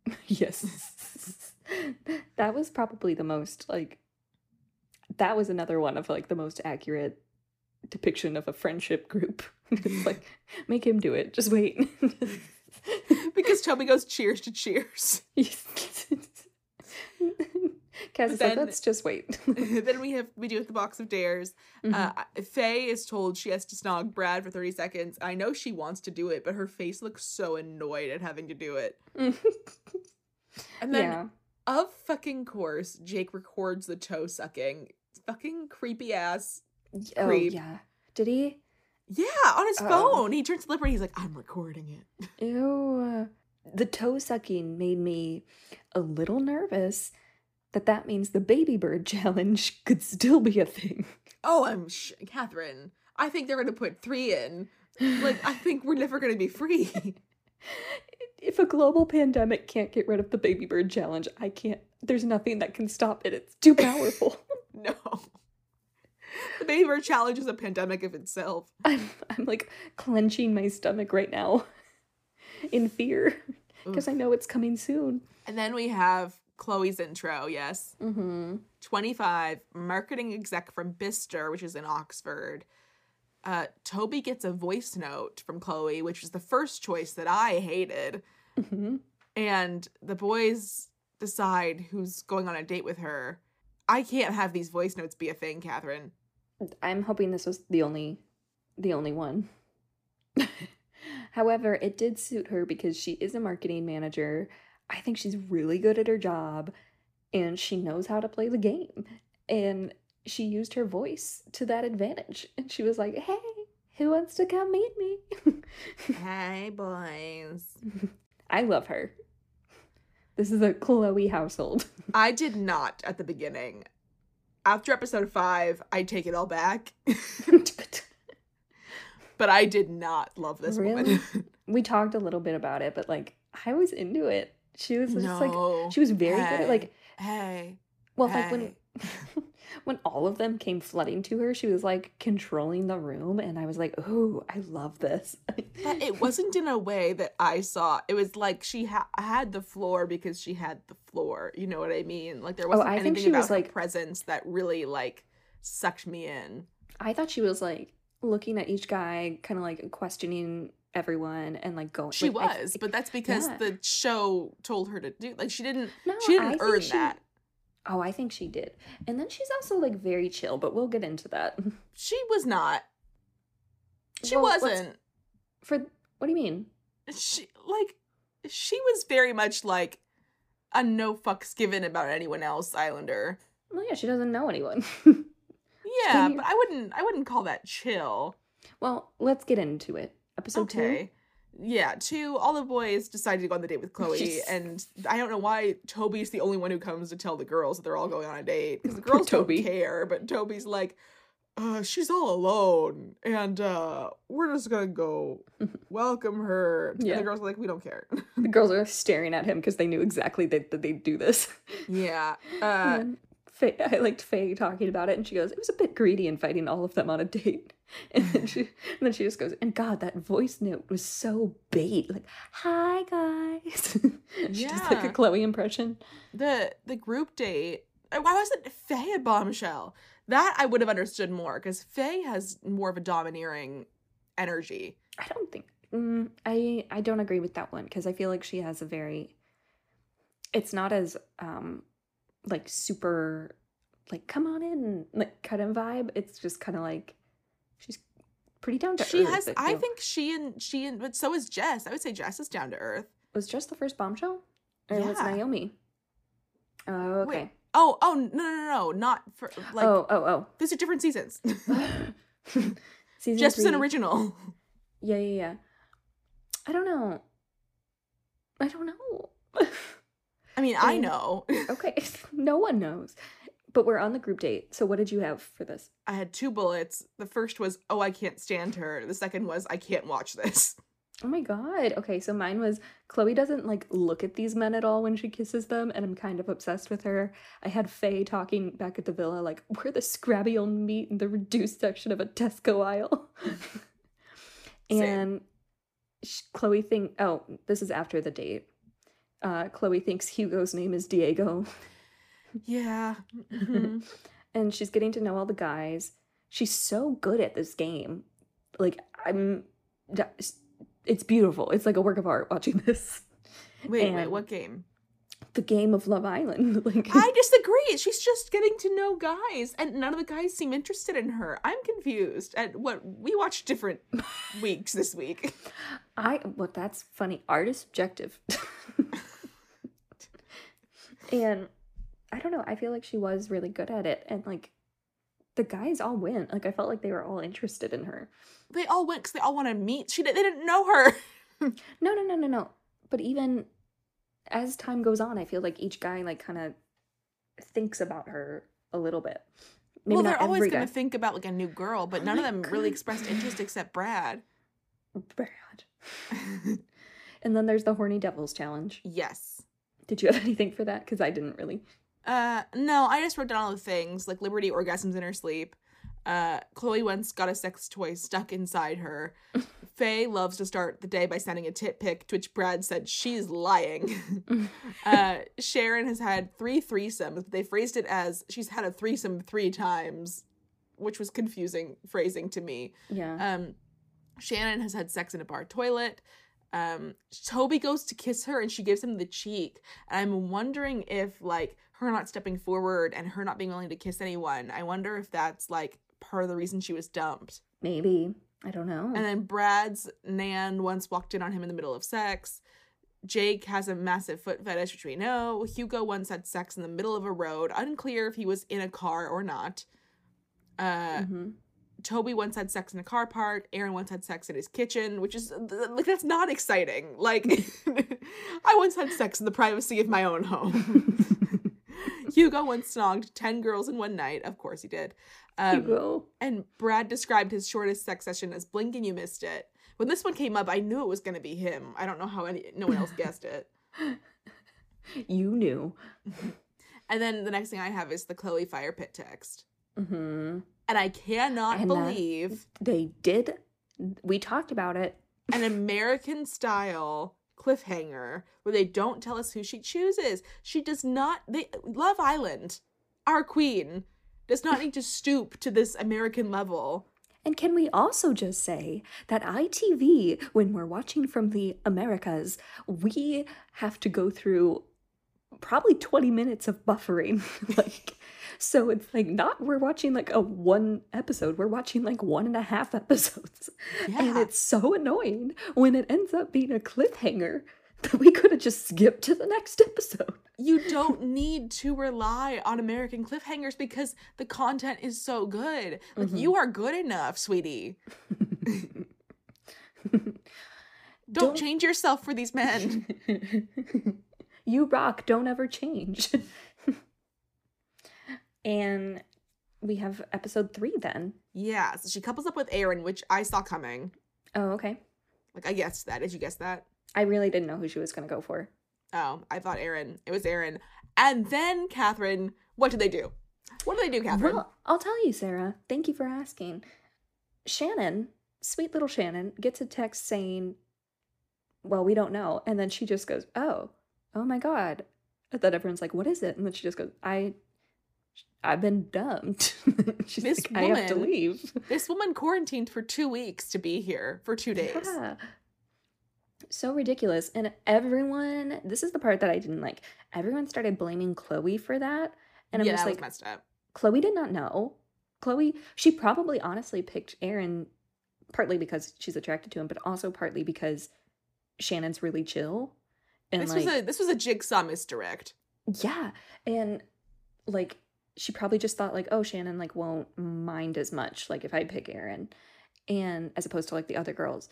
Speaker 2: Yes. that was probably the most like that was another one of like the most accurate depiction of a friendship group. like make him do it. Just wait.
Speaker 3: because Toby goes cheers to cheers.
Speaker 2: Kaz is
Speaker 3: Then-
Speaker 2: like, let's just wait.
Speaker 3: then we have we do have the box of dares.
Speaker 2: Mhm.
Speaker 3: Uh, Faye is told she has to snog Brad for 30 seconds. I know she wants to do it, but her face looks so annoyed at having to do it. And then,
Speaker 2: yeah.
Speaker 3: of fucking course, Jake records the toe sucking. Fucking creepy ass.
Speaker 2: Oh yeah. Did he?
Speaker 3: Yeah, on his
Speaker 2: Uh-oh.
Speaker 3: phone. He turns to Liberty. He's like, I'm recording it.
Speaker 2: Ew. The toe sucking made me a little nervous that that means the baby bird challenge could still be a thing.
Speaker 3: Oh, I'm sh- Catherine. I think they're going to put three in. Like, I think we're never going to be free.
Speaker 2: if a global pandemic can't get rid of the baby bird challenge, I can't. There's nothing that can stop it. It's too powerful.
Speaker 3: no. The Baby Bird Challenge is a pandemic of itself.
Speaker 2: I'm I'm like clenching my stomach right now in fear because I know it's coming soon.
Speaker 3: And then we have Chloe's intro, yes.
Speaker 2: Mm-hmm.
Speaker 3: 25, marketing exec from Bicester, which is in Oxford. Uh, Toby gets a voice note from Chloe, which is the first choice that I hated.
Speaker 2: Mm-hmm.
Speaker 3: And the boys decide who's going on a date with her. I can't have these voice notes be a thing, Catherine.
Speaker 2: I'm hoping this was the only the only one. However, it did suit her because she is a marketing manager. I think she's really good at her job and she knows how to play the game. And she used her voice to that advantage. And she was like, "Hey, who wants to come meet me?"
Speaker 3: hey, boys.
Speaker 2: I love her. This is a Chloe household.
Speaker 3: I did not at the beginning. After episode five, I take it all back. but I did not love this
Speaker 2: Really?
Speaker 3: woman.
Speaker 2: we talked a little bit about it, but like I was into it. She was just like she was very good at like
Speaker 3: hey.
Speaker 2: well like when when all of them came flooding to her, she was like controlling the room and I was like, "Oh, I love this."
Speaker 3: But it wasn't in a way that I saw. It was like she ha- had the floor because she had the floor. You know what I mean? Like there oh, wasn't
Speaker 2: Oh, I think
Speaker 3: anything
Speaker 2: she
Speaker 3: about
Speaker 2: was,
Speaker 3: her
Speaker 2: like-
Speaker 3: presence that really like sucked me in.
Speaker 2: I thought she was like looking at each guy, kind of like questioning everyone and like going
Speaker 3: She
Speaker 2: like, I-
Speaker 3: was, but that's because
Speaker 2: Yeah.
Speaker 3: the show told her to do. Like she didn't.
Speaker 2: no,
Speaker 3: she didn't
Speaker 2: think
Speaker 3: earn
Speaker 2: she-
Speaker 3: that.
Speaker 2: Oh, I think she did. And then she's also like very chill, but we'll get into that.
Speaker 3: She was not. She
Speaker 2: Well,
Speaker 3: wasn't.
Speaker 2: For what do you mean?
Speaker 3: She like. She was very much like a no fucks given about anyone else Islander.
Speaker 2: Well, yeah, she doesn't know anyone.
Speaker 3: Yeah, but I wouldn't. I wouldn't call that chill.
Speaker 2: well, let's get into it. Episode two.
Speaker 3: okay. Yeah, two, all the boys decided to go on the date with Chloe, and I don't know why Toby's the only one who comes to tell the girls that they're all going on a date. Because the girls
Speaker 2: Toby.
Speaker 3: don't care, but Toby's like, uh, she's all alone, and uh, we're just gonna go welcome her.
Speaker 2: Yeah.
Speaker 3: And the girls are like, we don't care.
Speaker 2: The girls are staring at him because they knew exactly that, that they'd do this.
Speaker 3: yeah. Uh,
Speaker 2: Faye, I liked Faye talking about it, and she goes, "It was a bit greedy inviting all of them on a date." And then she, and then she just goes, "And God, that voice note was so bait. Like, hi guys." she does like a Chloe impression.
Speaker 3: the the group date. uh, Why wasn't Faye a bombshell? That I would have understood more because Faye has more of a domineering energy.
Speaker 2: I don't think mm, I I don't agree with that one because I feel like she has a very. It's not as um, like super, like come on in like kind of vibe. It's just kind of like she's pretty down to
Speaker 3: she
Speaker 2: earth.
Speaker 3: She has i
Speaker 2: feel.
Speaker 3: think she and she and but so is jess i would say jess is down to earth
Speaker 2: was Jess the first bombshell, or was Naomi? Oh,
Speaker 3: Wait,
Speaker 2: okay.
Speaker 3: oh oh no no no no not for like
Speaker 2: oh, oh, oh.
Speaker 3: these are different seasons.
Speaker 2: Season
Speaker 3: Just as an original.
Speaker 2: Yeah, yeah, yeah. I don't know. I don't know.
Speaker 3: I mean, I
Speaker 2: And-
Speaker 3: know.
Speaker 2: okay, no one knows. But we're on the group date. So what did you have for this?
Speaker 3: I had two bullets. The first was, oh, I can't stand her. The second was, I can't watch this.
Speaker 2: Oh my god. Okay, so mine was Chloe doesn't like look at these men at all when she kisses them, and I'm kind of obsessed with her. I had Faye talking back at the villa, like, we're the scrabby old meat in the reduced section of a Tesco aisle. And sh- Chloe think oh, this is after the date. Uh, Chloe thinks Hugo's name is Diego,
Speaker 3: Yeah. Mhm.
Speaker 2: and she's getting to know all the guys. She's so good at this game. Like, I'm. It's beautiful. It's like a work of art watching this.
Speaker 3: wait, wait, what game?
Speaker 2: the game of Love Island. Like
Speaker 3: I disagree. She's just getting to know guys, and none of the guys seem interested in her. I'm confused. at what we watched different weeks this week.
Speaker 2: I well that's funny. Art is subjective. and I don't know, I feel like she was really good at it and like the guys all went. Like I felt like they were all interested in her.
Speaker 3: They all went because they all wanted to meet. She did, they didn't know her.
Speaker 2: No, no, no, no, no. But even as time goes on, I feel like each guy like kind of thinks about her a little bit. Maybe
Speaker 3: well, they're always going to think about like a new girl, but
Speaker 2: Oh
Speaker 3: none of them really expressed interest except Brad.
Speaker 2: Brad. And then there's the horny devils challenge.
Speaker 3: yes.
Speaker 2: Did you have anything for that? Because I didn't really.
Speaker 3: Uh, no, I just wrote down all the things like Liberty orgasms in her sleep. Uh, Chloe once got a sex toy stuck inside her. Faye loves to start the day by sending a tit pic, to which Brad said she's lying. uh, Sharon has had three threesomes, but they phrased it as she's had a threesome three times, which was confusing phrasing to me.
Speaker 2: Yeah.
Speaker 3: Um, Shannon has had sex in a bar toilet. Um, Toby goes to kiss her and she gives him the cheek. And I'm wondering if, like, her not stepping forward and her not being willing to kiss anyone, I wonder if that's, like, part of the reason she was dumped.
Speaker 2: Maybe. I don't know.
Speaker 3: And then Brad's Nan once walked in on him in the middle of sex. Jake has a massive foot fetish, which we know. Hugo once had sex in the middle of a road. Unclear if he was in a car or not. Uh,
Speaker 2: Mhm.
Speaker 3: Toby once had sex in a car park. Aaron once had sex in his kitchen, which is like that's not exciting. Like I once had sex in the privacy of my own home. Hugo once snogged ten girls in one night. Of course he did. Um,
Speaker 2: Hugo.
Speaker 3: and Brad described his shortest sex session as blink and you missed it. When this one came up, I knew it was going to be him. I don't know how any no one else guessed it.
Speaker 2: You knew.
Speaker 3: And then the next thing I have is the Chloe fire pit text.
Speaker 2: hmm
Speaker 3: And I cannot
Speaker 2: And
Speaker 3: believe
Speaker 2: They did. We talked about it.
Speaker 3: an American style cliffhanger where they don't tell us who she chooses. She does not they Love Island, our queen, does not need to stoop to this American level.
Speaker 2: And can we also just say that ITV, when we're watching from the Americas, we have to go through probably 20 minutes of buffering. like, so it's like not we're watching like a one episode, we're watching like one and a half episodes. And it's so annoying when it ends up being a cliffhanger that we could have just skipped to the next episode.
Speaker 3: you don't need to rely on American cliffhangers because the content is so good. Like
Speaker 2: Mhm.
Speaker 3: you are good enough, sweetie. Don't,
Speaker 2: Don't-
Speaker 3: change yourself for these men.
Speaker 2: you rock, don't ever change. And we have episode three then.
Speaker 3: yeah, so she couples up with Aaron, which I saw coming.
Speaker 2: Oh, okay.
Speaker 3: Like I guessed that. Did you guess that?
Speaker 2: I really didn't know who she was going to go for.
Speaker 3: Oh, I thought Aaron. It was Aaron. And then Catherine, what did they do? What do they do, Catherine?
Speaker 2: Well, I'll tell you, Sarah. Thank you for asking. Shannon, sweet little Shannon, gets a text saying, Well, we don't know. And then she just goes, Oh, oh my God. And then everyone's like, What is it? And then she just goes, I. I've been dumped. She's
Speaker 3: This
Speaker 2: like, I have to
Speaker 3: woman-
Speaker 2: leave.
Speaker 3: this woman quarantined for two weeks to be here for two days.
Speaker 2: Yeah. So ridiculous. And everyone, this is the part that I didn't like. Everyone started blaming Chloe for that. And I'm
Speaker 3: yeah,
Speaker 2: just like,
Speaker 3: messed up.
Speaker 2: Chloe did not know. Chloe, she probably honestly picked Aaron partly because she's attracted to him, but also partly because Shannon's really chill. And
Speaker 3: This
Speaker 2: like,
Speaker 3: was a this was a jigsaw misdirect.
Speaker 2: yeah. And like, she probably just thought, like, oh, Shannon, like, won't mind as much, like, if I pick Aaron. and as opposed to like the other girls.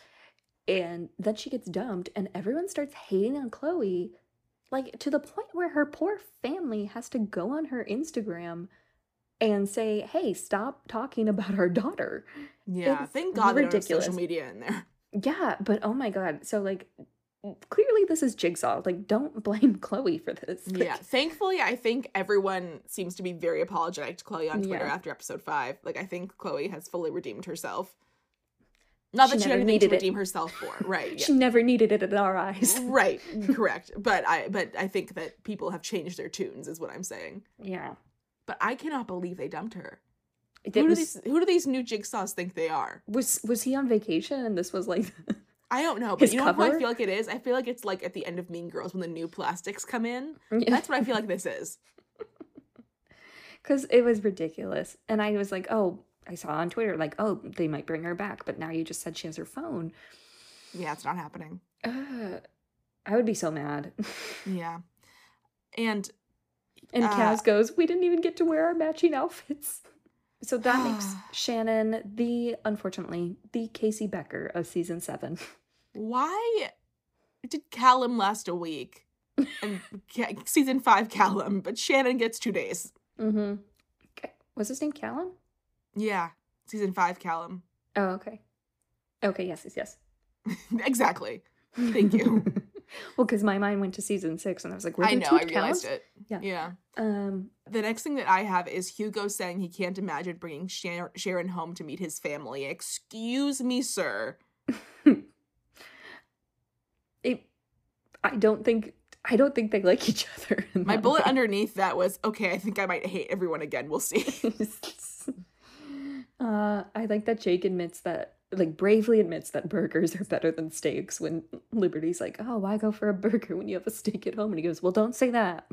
Speaker 2: And then she gets dumped, and everyone starts hating on Chloe, like to the point where her poor family has to go on her Instagram and say, "Hey, stop talking about our daughter."
Speaker 3: Yeah,
Speaker 2: It's
Speaker 3: thank God they don't have
Speaker 2: ridiculous.
Speaker 3: social media in there.
Speaker 2: Yeah, but oh my god. So like clearly this is Jigsaw. Like don't blame Chloe for this. Like,
Speaker 3: yeah, thankfully, I think everyone seems to be very apologetic to Chloe on Twitter
Speaker 2: Yeah.
Speaker 3: after episode five. Like, I think Chloe has fully redeemed herself. Not
Speaker 2: She
Speaker 3: that she
Speaker 2: never
Speaker 3: anything to
Speaker 2: needed it.
Speaker 3: redeem herself for, right?
Speaker 2: She never needed it in our eyes.
Speaker 3: Yeah. right, correct. But I, but I think that people have changed their tunes, is what I'm saying.
Speaker 2: Yeah.
Speaker 3: But I cannot believe they dumped her.
Speaker 2: It
Speaker 3: Who do these Who do these new jigsaws think they are?
Speaker 2: was was he on vacation and this was like
Speaker 3: I don't know, but
Speaker 2: His
Speaker 3: you know what I feel like it is? I feel like it's like at the end of Mean Girls when the new plastics come in.
Speaker 2: Yeah.
Speaker 3: That's what I feel like this is.
Speaker 2: Because it was ridiculous. And I was like, oh, I saw on Twitter, like, oh, they might bring her back, but now you just said she has her phone.
Speaker 3: Yeah, it's not happening.
Speaker 2: Uh, I would be so mad.
Speaker 3: Yeah. And
Speaker 2: and
Speaker 3: Uh,
Speaker 2: Kaz goes, we didn't even get to wear our matching outfits. So that makes Shannon the, unfortunately, the Casey Becker of season seven.
Speaker 3: why did Callum last a week? And season five Callum, but Shannon gets two days.
Speaker 2: Mm-hmm. Was his name Callum?
Speaker 3: Yeah, season five Callum.
Speaker 2: Oh, okay. Okay, yes, yes, yes.
Speaker 3: exactly. Thank you.
Speaker 2: well, because my mind went to season six, and I was like, "Were
Speaker 3: I know,
Speaker 2: two
Speaker 3: I realized it.
Speaker 2: Yeah.
Speaker 3: Yeah.
Speaker 2: Um,
Speaker 3: The next thing that I have is Hugo saying he can't imagine bringing Shar- Sharon home to meet his family. Excuse me, sir.
Speaker 2: it. I don't think. I don't think they like each other.
Speaker 3: My bullet
Speaker 2: way.
Speaker 3: underneath that was okay. I think I might hate everyone again. We'll see.
Speaker 2: uh, I like that Jake admits that, like, bravely admits that burgers are better than steaks. When Liberty's like, "Oh, why go for a burger when you have a steak at home?" And he goes, "Well, don't say that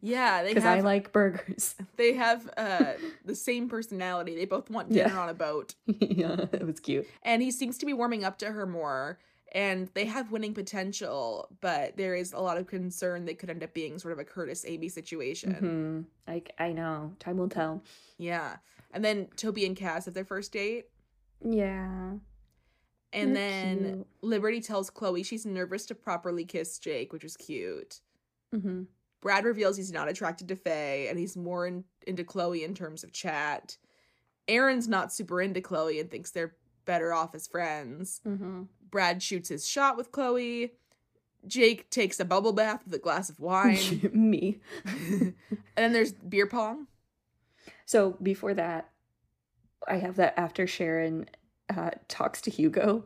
Speaker 3: yeah, they
Speaker 2: because I like burgers."
Speaker 3: they have uh the same personality. They both want dinner
Speaker 2: Yeah.
Speaker 3: on a boat,
Speaker 2: yeah, it was cute.
Speaker 3: and he seems to be warming up to her more. And they have winning potential, but there is a lot of concern they could end up being sort of a Curtis Amy situation.
Speaker 2: hmm I I know. Time will tell.
Speaker 3: Yeah. And then Toby and Kaz have their first date.
Speaker 2: Yeah.
Speaker 3: And
Speaker 2: They're
Speaker 3: then
Speaker 2: cute.
Speaker 3: Liberty tells Chloe she's nervous to properly kiss Jake, which is cute.
Speaker 2: Mm-hmm.
Speaker 3: Brad reveals he's not attracted to Faye and he's more in, into Chloe in terms of chat. Aaron's not super into Chloe and thinks they're better off as friends.
Speaker 2: Mm-hmm.
Speaker 3: Brad shoots his shot with Chloe. Jake takes a bubble bath with a glass of wine.
Speaker 2: Me.
Speaker 3: and then there's beer pong.
Speaker 2: So before that, I have that after Sharon uh, talks to Hugo,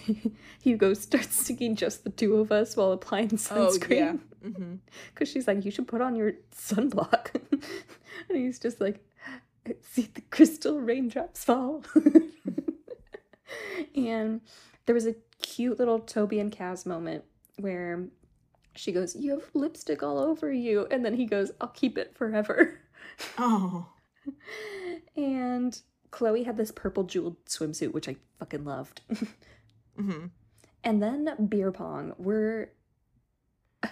Speaker 2: Hugo starts singing just the two of us while applying
Speaker 3: Oh, yeah.
Speaker 2: sunscreen.
Speaker 3: hmm
Speaker 2: Because she's like, you should put on your sunblock. and he's just like, see the crystal raindrops fall. and there was a cute little Toby and Kaz moment where she goes, You have lipstick all over you. And then he goes, I'll keep it forever.
Speaker 3: Oh.
Speaker 2: and Chloe had this purple jeweled swimsuit, which I fucking loved.
Speaker 3: hmm
Speaker 2: and then beer pong. We're.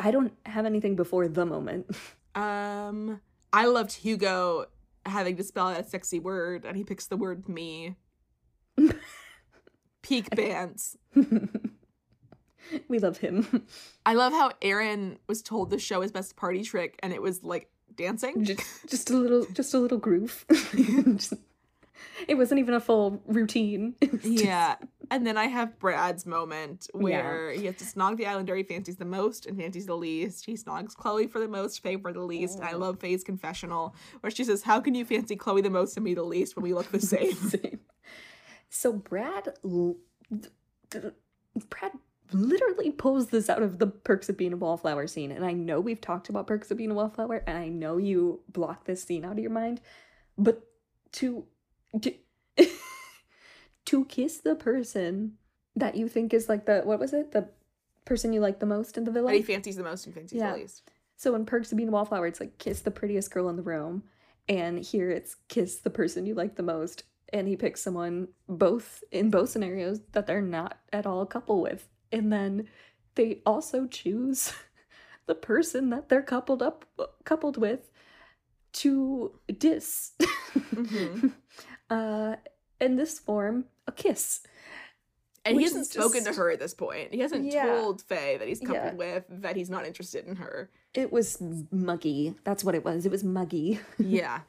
Speaker 2: I don't have anything before the moment.
Speaker 3: Um, I loved Hugo having to spell a sexy word, and he picks the word me. Peak bands.
Speaker 2: we love him.
Speaker 3: I love how Aaron was told the show his best party trick, and it was like dancing.
Speaker 2: just, just a little, just a little groove. Just- it wasn't even a full routine. Just-
Speaker 3: Yeah. And then I have Brad's moment where he has to snog the islander he fancies the most and fancies the least. He snogs Chloe for the most, Faye for the least. And I oh. love Faye's confessional where she says, How can you fancy Chloe the most and me the least when we look the same?
Speaker 2: Same. So Brad, l- th- th- Brad literally pulls this out of the Perks of Being a Wallflower scene, and I know we've talked about Perks of Being a Wallflower, and I know you block this scene out of your mind, but to to, to kiss the person that you think is like the what was it the person you like the most in the villa
Speaker 3: That he fancies the most and fancies
Speaker 2: Yeah.
Speaker 3: the least.
Speaker 2: so in Perks of Being a Wallflower, it's like kiss the prettiest girl in the room, and here it's kiss the person you like the most. And he picks someone both in both scenarios that they're not at all a couple with, and then they also choose the person that they're coupled up coupled with to diss.
Speaker 3: Mhm.
Speaker 2: uh, in this form a kiss.
Speaker 3: And he hasn't spoken to her at this point. He hasn't
Speaker 2: Yeah.
Speaker 3: told Faye that he's coupled
Speaker 2: Yeah.
Speaker 3: with that he's not interested in her.
Speaker 2: It was muggy. That's what it was. It was muggy.
Speaker 3: Yeah.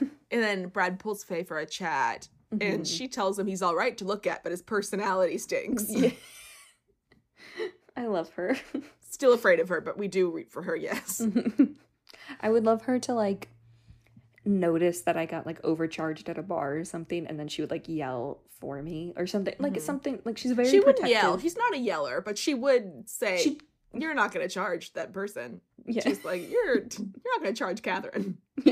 Speaker 3: and then Brad pulls Faye for a chat. And
Speaker 2: Mhm.
Speaker 3: she tells him he's all right to look at, but his personality stinks.
Speaker 2: Yeah. I love her.
Speaker 3: Still afraid of her, but we do root for her, yes.
Speaker 2: I would love her to like notice that I got like overcharged at a bar or something, and then she would like yell for me or something. Like
Speaker 3: Mhm.
Speaker 2: something like she's very
Speaker 3: she wouldn't
Speaker 2: protective.
Speaker 3: yell. She's not a yeller, but she would say,
Speaker 2: She-
Speaker 3: You're not going to charge that person.
Speaker 2: yeah.
Speaker 3: She's like, You're, you're not going to charge Catherine.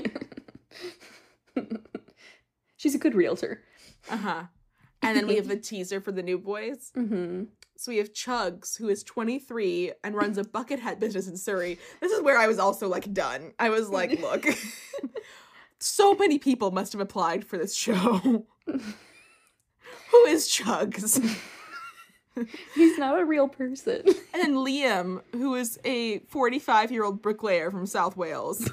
Speaker 2: she's a good realtor.
Speaker 3: Uh huh. And then we have the teaser for the new boys.
Speaker 2: Mm-hmm.
Speaker 3: So we have Chuggs, who is 23 and runs a bucket hat business in Surrey. This is where I was also like done. I was like, look, so many people must have applied for this show. who is Chuggs?
Speaker 2: He's not a real person.
Speaker 3: And then Liam, who is a 45 year old bricklayer from South Wales,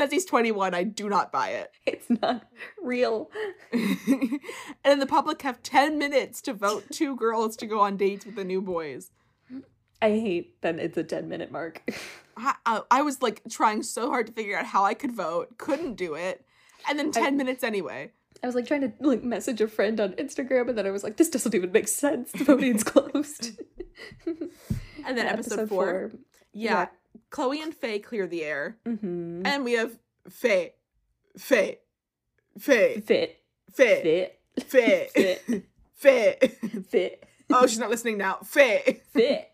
Speaker 3: says he's 21. I do not buy it.
Speaker 2: It's not real.
Speaker 3: and the public have 10 minutes to vote two girls to go on dates with the new boys.
Speaker 2: I hate that it's a 10 minute mark.
Speaker 3: I, I, I was like trying so hard to figure out how I could vote, couldn't do it. And then 10 minutes anyway.
Speaker 2: I was like trying to like message a friend on Instagram, and then I was like, this doesn't even make sense. The voting's closed.
Speaker 3: And then episode, four, Yeah,
Speaker 2: Yeah.
Speaker 3: Chloe and Faye clear the air.
Speaker 2: Mm-hmm.
Speaker 3: And we have Faye, Faye, Faye,
Speaker 2: Fit.
Speaker 3: Faye,
Speaker 2: Fit.
Speaker 3: Faye,
Speaker 2: Fit.
Speaker 3: Faye.
Speaker 2: Fit.
Speaker 3: Oh, she's not listening now. Faye.
Speaker 2: Fit.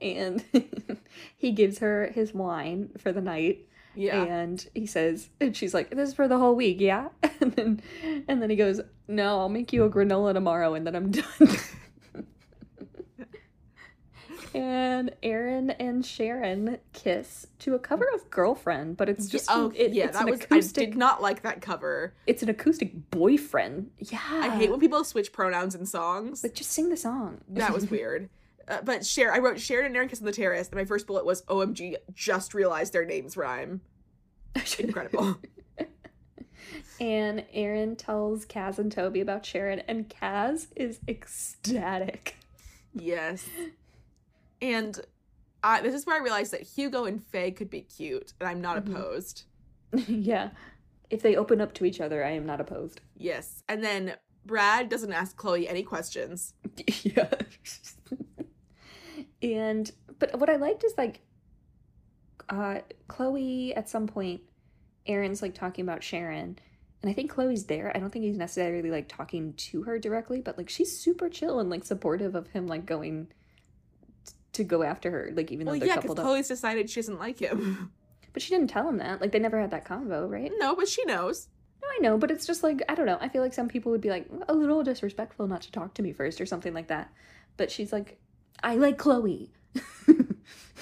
Speaker 2: and he gives her his wine for the night.
Speaker 3: Yeah.
Speaker 2: And he says, and she's like, "This is for the whole week, yeah." And then, and then he goes, "No, I'll make you a granola tomorrow, and then I'm done." And Aaron and Sharon kiss to a cover of "Girlfriend," but it's just
Speaker 3: oh,
Speaker 2: it-
Speaker 3: yeah,
Speaker 2: it's
Speaker 3: that was.
Speaker 2: acoustic.
Speaker 3: I did not like that cover.
Speaker 2: It's an acoustic boyfriend. Yeah,
Speaker 3: I hate when people switch pronouns in songs.
Speaker 2: Like, just sing the song.
Speaker 3: That was weird. Uh, but Cher, I wrote Sharon and Aaron kiss on the terrace, and my first bullet was OMG, just realized their names rhyme. Incredible.
Speaker 2: And Aaron tells Kaz and Toby about Sharon, and Kaz is ecstatic.
Speaker 3: yes. And I, this is where I realized that Hugo and Faye could be cute, and I'm not
Speaker 2: Mhm.
Speaker 3: opposed.
Speaker 2: yeah. If they open up to each other, I am not opposed.
Speaker 3: Yes. And then Brad doesn't ask Chloe any questions.
Speaker 2: yeah. and, but what I liked is like, uh, Chloe at some point, Aaron's like talking about Sharon. And I think Chloe's there. I don't think he's necessarily like talking to her directly, but like she's super chill and like supportive of him like going to go after her, like even
Speaker 3: Well,
Speaker 2: though they're
Speaker 3: yeah, because. Chloe's decided she doesn't like him.
Speaker 2: But she didn't tell him that. Like they never had that convo, right?
Speaker 3: no, but she knows.
Speaker 2: No, I know, but it's just like I don't know. I feel like some people would be like a little disrespectful not to talk to me first or something like that. But she's like, I like Chloe.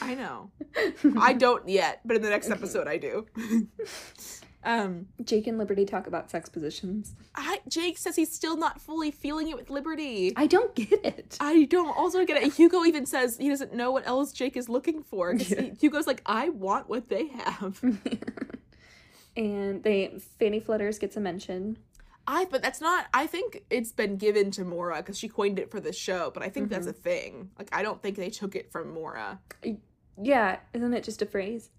Speaker 3: I know. I don't yet, but in the next
Speaker 2: Okay.
Speaker 3: episode I do. um,
Speaker 2: Jake and Liberty talk about sex positions.
Speaker 3: I, Jake says he's still not fully feeling it with Liberty.
Speaker 2: I don't get it.
Speaker 3: I don't also get it. Hugo even says he doesn't know what else Jake is looking for.
Speaker 2: Yeah.
Speaker 3: he- Hugo's like, I want what they have.
Speaker 2: and they Fanny Flutters gets a mention.
Speaker 3: I, but that's not. I think it's been given to Maura because she coined it for the show. But I think that's a thing. Like, I don't think they took it from Maura.
Speaker 2: Yeah, isn't it just a phrase?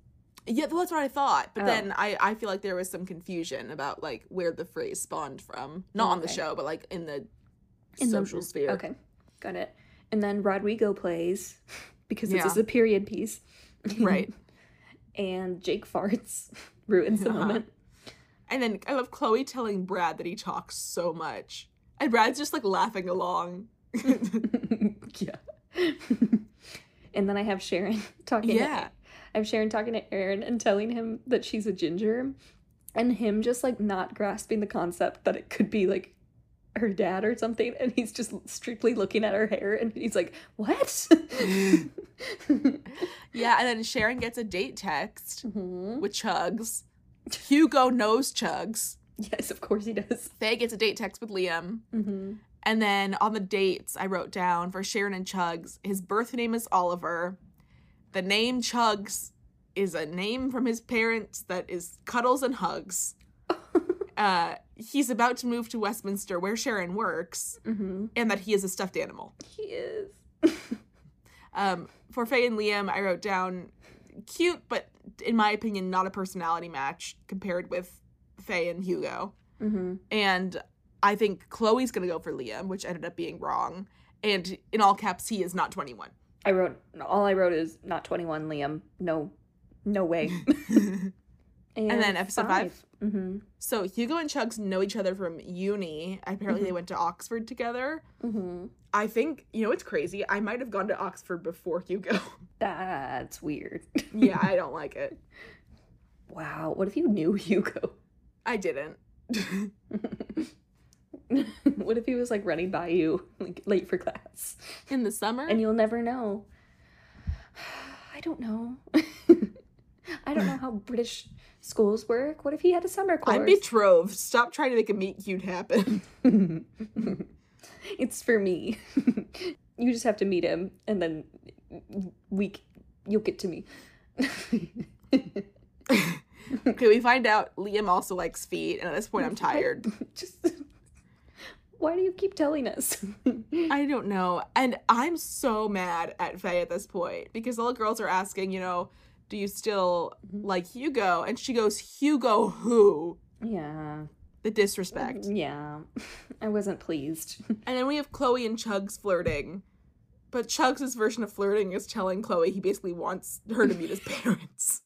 Speaker 3: Yeah, well, that's what I thought. But
Speaker 2: Oh.
Speaker 3: then I, I feel like there was some confusion about like where the phrase spawned from. Not on the show, but like in the
Speaker 2: In the-
Speaker 3: social sphere.
Speaker 2: Okay, got it. And then Rodrigo plays because this
Speaker 3: Yeah.
Speaker 2: is a period piece.
Speaker 3: Right.
Speaker 2: and Jake farts, ruins the
Speaker 3: Uh-huh.
Speaker 2: moment.
Speaker 3: And then I love Chloe telling Brad that he talks so much. And Brad's just like laughing along.
Speaker 2: yeah. and then I have Sharon talking.
Speaker 3: Yeah.
Speaker 2: Have Sharon talking to Aaron and telling him that she's a ginger, and him just like not grasping the concept that it could be like her dad or something, and he's just strictly looking at her hair, and he's like, "What?"
Speaker 3: yeah, and then Sharon gets a date text
Speaker 2: Mhm.
Speaker 3: with Chuggs. Hugo knows Chuggs.
Speaker 2: Yes, of course he does.
Speaker 3: Faye gets a date text with Liam.
Speaker 2: hmm
Speaker 3: And then on the dates, I wrote down for Sharon and Chugs, his birth name is Oliver. The name Chuggs is a name from his parents that is cuddles and hugs. uh, he's about to move to Westminster where Sharon works,
Speaker 2: Mm-hmm.
Speaker 3: and that he is a stuffed animal.
Speaker 2: He is.
Speaker 3: Um, for Faye and Liam, I wrote down cute, but in my opinion, not a personality match compared with Faye and Hugo.
Speaker 2: mm-hmm.
Speaker 3: And I think Chloe's gonna go for Liam, which ended up being wrong. And in all caps, he is not 21.
Speaker 2: I wrote all I wrote is not 21 Liam. No. No way. and,
Speaker 3: then episode five.
Speaker 2: Mm-hmm.
Speaker 3: so Hugo and Chuggs know each other from uni. Apparently,
Speaker 2: Mhm.
Speaker 3: they went to Oxford together.
Speaker 2: Mm-hmm.
Speaker 3: I think you know it's crazy. I might have gone to Oxford before Hugo.
Speaker 2: That's weird.
Speaker 3: yeah, I don't like it.
Speaker 2: wow. What if you knew Hugo?
Speaker 3: I didn't.
Speaker 2: what if he was like running by you like late for class
Speaker 3: In the summer,
Speaker 2: and you'll never know? I don't know. I don't know how British schools work. What if he had a summer course?
Speaker 3: I'm betrothed. Stop trying to make a meet cute happen.
Speaker 2: it's for me. you just have to meet him, and then we you'll get to me.
Speaker 3: okay, we find out Liam also likes feet, and at this point, I'm tired.
Speaker 2: just why do you keep telling us?
Speaker 3: I don't know. And I'm so mad at Faye at this point because all the girls are asking, you know, do you still mm-hmm. like Hugo? And she goes, Hugo who?
Speaker 2: yeah,
Speaker 3: The disrespect.
Speaker 2: Mm, yeah. I wasn't pleased.
Speaker 3: And then we have Chloe and Chuggs flirting. But Chuggs' version of flirting is telling Chloe he basically wants her to meet his parents.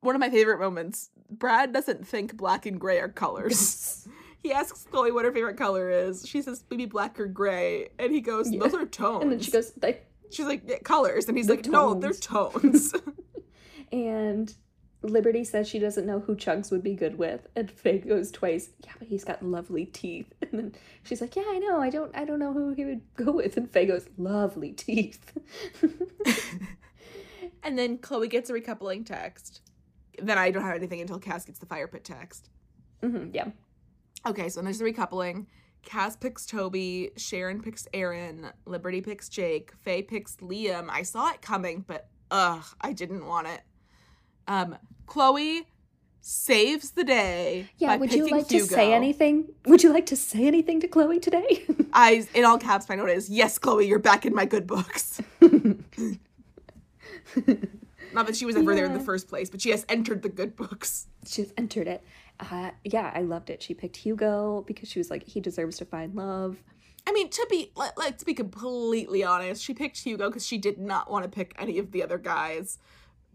Speaker 3: One of my favorite moments Brad doesn't think black and gray are colors. He asks Chloe what her favorite color is. She says maybe black or gray. And he goes,
Speaker 2: Yeah.
Speaker 3: Those are tones.
Speaker 2: and then she goes, like,
Speaker 3: She's like, yeah, colors. And he's like, no, they're tones.
Speaker 2: and Liberty says she doesn't know who Chuggs would be good with, and Faye goes twice. Yeah, but he's got lovely teeth. And then she's like, Yeah, I know. I don't. I don't know who he would go with. And Faye goes, Lovely teeth.
Speaker 3: and then Chloe gets a recoupling text. Then I don't have anything until Kaz gets the fire pit text.
Speaker 2: hmm yeah.
Speaker 3: Okay, so there's the recoupling. Kaz picks Toby, Sharon picks Aaron, Liberty picks Jake, Faye picks Liam. I saw it coming, but ugh, I didn't want it. Um, Chloe saves the day.
Speaker 2: Yeah. Would you like to say anything? Would you like to say anything to Chloe today?
Speaker 3: I in all caps my note is yes, Chloe, you're back in my good books. Not that she was ever there in the first place, but she has entered the good books.
Speaker 2: She's entered it. Uh, yeah, I loved it. She picked Hugo because she was like, he deserves to find love.
Speaker 3: I mean, to be let, let's be completely honest, she picked Hugo because she did not want to pick any of the other guys,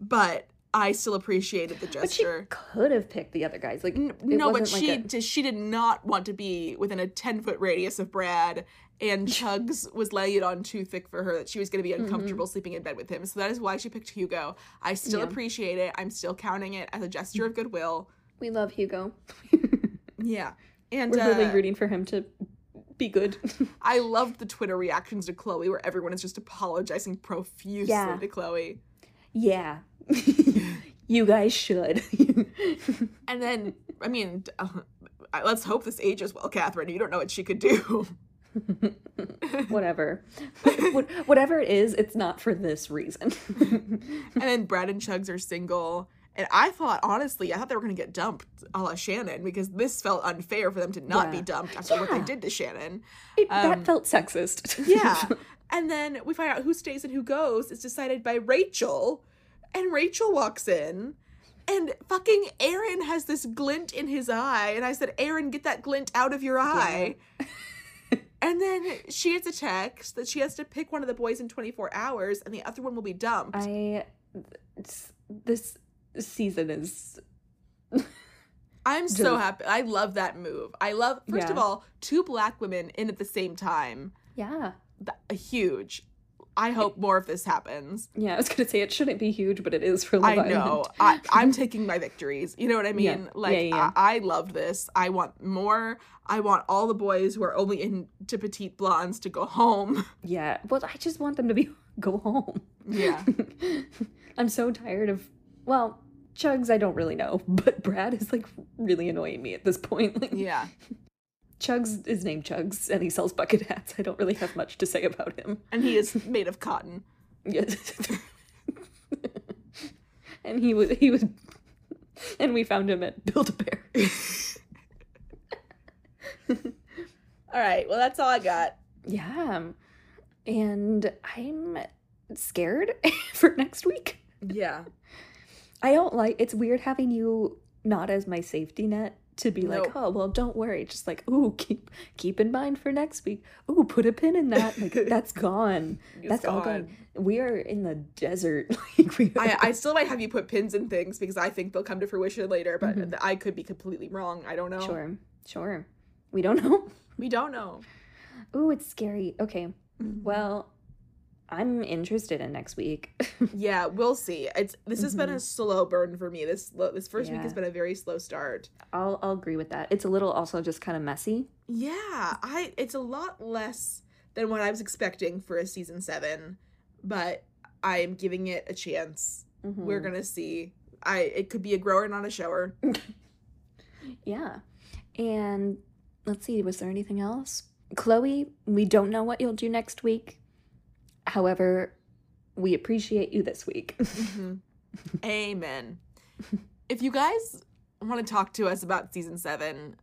Speaker 3: but I still appreciated the
Speaker 2: But she
Speaker 3: gesture.
Speaker 2: could have picked the other guys. Like,
Speaker 3: N- no, but
Speaker 2: wasn't
Speaker 3: she
Speaker 2: a-
Speaker 3: just she did not want to be within a ten foot radius of Brad, and Chuggs was laying it on too thick for her that she was going to be uncomfortable sleeping in bed with him. So that is why she picked Hugo. I still
Speaker 2: Yeah.
Speaker 3: appreciate it. I'm still counting it as a gesture of goodwill.
Speaker 2: We love Hugo.
Speaker 3: Yeah, and
Speaker 2: We're really
Speaker 3: uh,
Speaker 2: rooting for him to be good.
Speaker 3: I loved the Twitter reactions to Chloe, where everyone is just apologizing profusely
Speaker 2: Yeah.
Speaker 3: to Chloe.
Speaker 2: yeah. you guys should.
Speaker 3: And then, I mean, uh, let's hope this ages well, Catherine. You don't know what she could do.
Speaker 2: Whatever. What- Whatever it is, it's not for this reason.
Speaker 3: and then Brad and Chuggs are single. And I thought, honestly, I thought they were going to get dumped a la Shannon because this felt unfair for them to not be dumped after what they did to Shannon.
Speaker 2: It-
Speaker 3: Um,
Speaker 2: that felt sexist.
Speaker 3: Yeah. and then we find out who stays and who goes is decided by Rachel. And Rachel walks in. And fucking Aaron has this glint in his eye. And I said, Aaron, get that glint out of your eye. and then she gets a text that she has to pick one of the boys in 24 hours and the other one will be dumped.
Speaker 2: I. This season is.
Speaker 3: I'm so
Speaker 2: Just-
Speaker 3: happy. I love that move. I love, first of all, two black women in at the same time.
Speaker 2: Yeah.
Speaker 3: Th- uh, huge. I hope more of this happens.
Speaker 2: Yeah, I was gonna say it shouldn't be huge, but it is for Love
Speaker 3: I
Speaker 2: Island.
Speaker 3: know. I, I'm taking my victories. You know what I mean?
Speaker 2: Yeah.
Speaker 3: Like,
Speaker 2: Yeah, yeah, yeah.
Speaker 3: I, I love this. I want more. I want all the boys who are only into petite blondes to go home.
Speaker 2: Yeah, well, I just want them to be go home.
Speaker 3: Yeah.
Speaker 2: I'm so tired of. Well, Chuggs, I don't really know, but Brad is like really annoying me at this point. Like,
Speaker 3: Yeah.
Speaker 2: Chuggs is named Chuggs, and he sells bucket hats. I don't really have much to say about him.
Speaker 3: And he is made of cotton.
Speaker 2: Yes. and he was he was, and we found him at Build a Bear.
Speaker 3: All right. Well, that's all I got.
Speaker 2: Yeah. And I'm scared for next week.
Speaker 3: Yeah.
Speaker 2: I don't like it's weird having you not as my safety net to be like,
Speaker 3: Nope.
Speaker 2: oh well don't worry. Just like, ooh, keep keep in mind for next week. Ooh, put a pin in that. Like that's gone. That's all
Speaker 3: gone.
Speaker 2: gone. We are in the desert. like we
Speaker 3: I, I still might have you put pins in things because I think they'll come to fruition later, but
Speaker 2: Mhm.
Speaker 3: I could be completely wrong. I don't know.
Speaker 2: Sure. Sure. We don't know.
Speaker 3: We don't know.
Speaker 2: Ooh, it's scary. Okay.
Speaker 3: Mm-hmm.
Speaker 2: Well, I'm interested in next week.
Speaker 3: Yeah, we'll see. It's this has been a
Speaker 2: Mhm.
Speaker 3: slow burn for me. This this first week has been a very slow start.
Speaker 2: I'll I'll agree with that. It's a little also just kind of messy.
Speaker 3: Yeah, I it's a lot less than what I was expecting for a season 7, but I am giving it a chance. We're
Speaker 2: Mhm.
Speaker 3: going to see. I it could be a grower not a shower.
Speaker 2: Yeah. And let's see, was there anything else? Chloe, we don't know what you'll do next week. However, we appreciate you this week.
Speaker 3: Mhm. Amen. If you guys want to talk to us about season seven,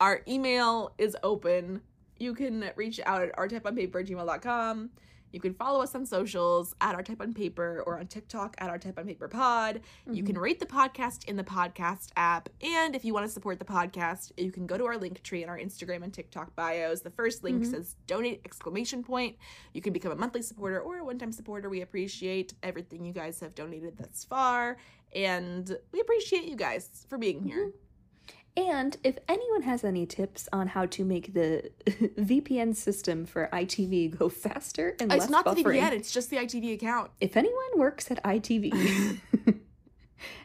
Speaker 3: our email is open. You can reach out at rtypeonpaper@gmail.com. You can follow us on socials at our type on paper or on TikTok at our type on paper pod. You can rate the podcast in the podcast app. And if you want to support the podcast, you can go to our link tree in our Instagram and TikTok bios. The first link
Speaker 2: Mhm.
Speaker 3: says donate exclamation point. You can become a monthly supporter or a one-time supporter. We appreciate everything you guys have donated thus far. And we appreciate you guys for being here.
Speaker 2: And if anyone has any tips on how to make the VPN system for ITV go faster and less
Speaker 3: It's not the VPN, it's just the ITV account.
Speaker 2: if anyone works at ITV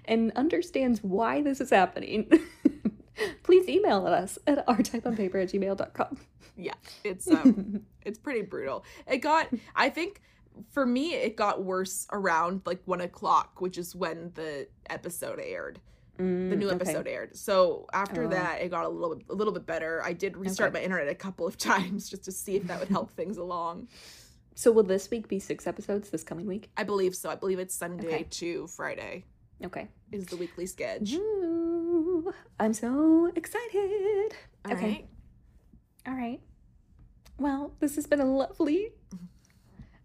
Speaker 2: and understands why this is happening, please email us at rtypeonpaper at gmail.com.
Speaker 3: Yeah, it's um it's pretty brutal. It got I think for me it got worse around like one o'clock, which is when the episode aired. The mm, new episode aired. So after
Speaker 2: Oh.
Speaker 3: that it got a little a little bit better. I did restart
Speaker 2: Okay.
Speaker 3: my internet a couple of times just to see if that would help things along.
Speaker 2: So will this week be six episodes this coming week?
Speaker 3: I believe so. I believe it's Sunday
Speaker 2: Okay.
Speaker 3: to Friday
Speaker 2: Okay.
Speaker 3: is the weekly sketch.
Speaker 2: Ooh, I'm so excited.
Speaker 3: All
Speaker 2: okay.
Speaker 3: right.
Speaker 2: All right. Well, this has been a lovely.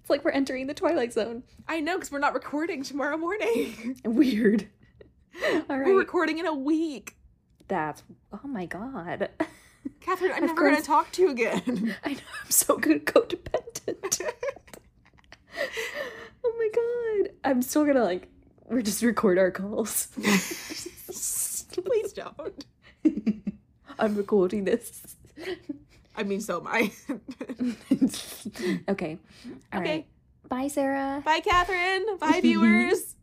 Speaker 2: It's like we're entering the Twilight Zone.
Speaker 3: I know because we're not recording tomorrow morning.
Speaker 2: Weird. All
Speaker 3: We're recording in a week.
Speaker 2: That's. Oh my god.
Speaker 3: Catherine, I'm
Speaker 2: Of
Speaker 3: never gonna talk to you again.
Speaker 2: I know I'm so good codependent. oh my god. I'm still gonna like. We're just record our calls.
Speaker 3: Please don't.
Speaker 2: I'm recording this.
Speaker 3: I mean, so am I.
Speaker 2: okay. All
Speaker 3: Okay.
Speaker 2: right. Bye, Sarah.
Speaker 3: Bye, Catherine. Bye, viewers.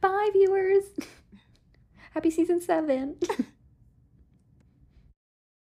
Speaker 2: Bye, viewers. Happy season seven.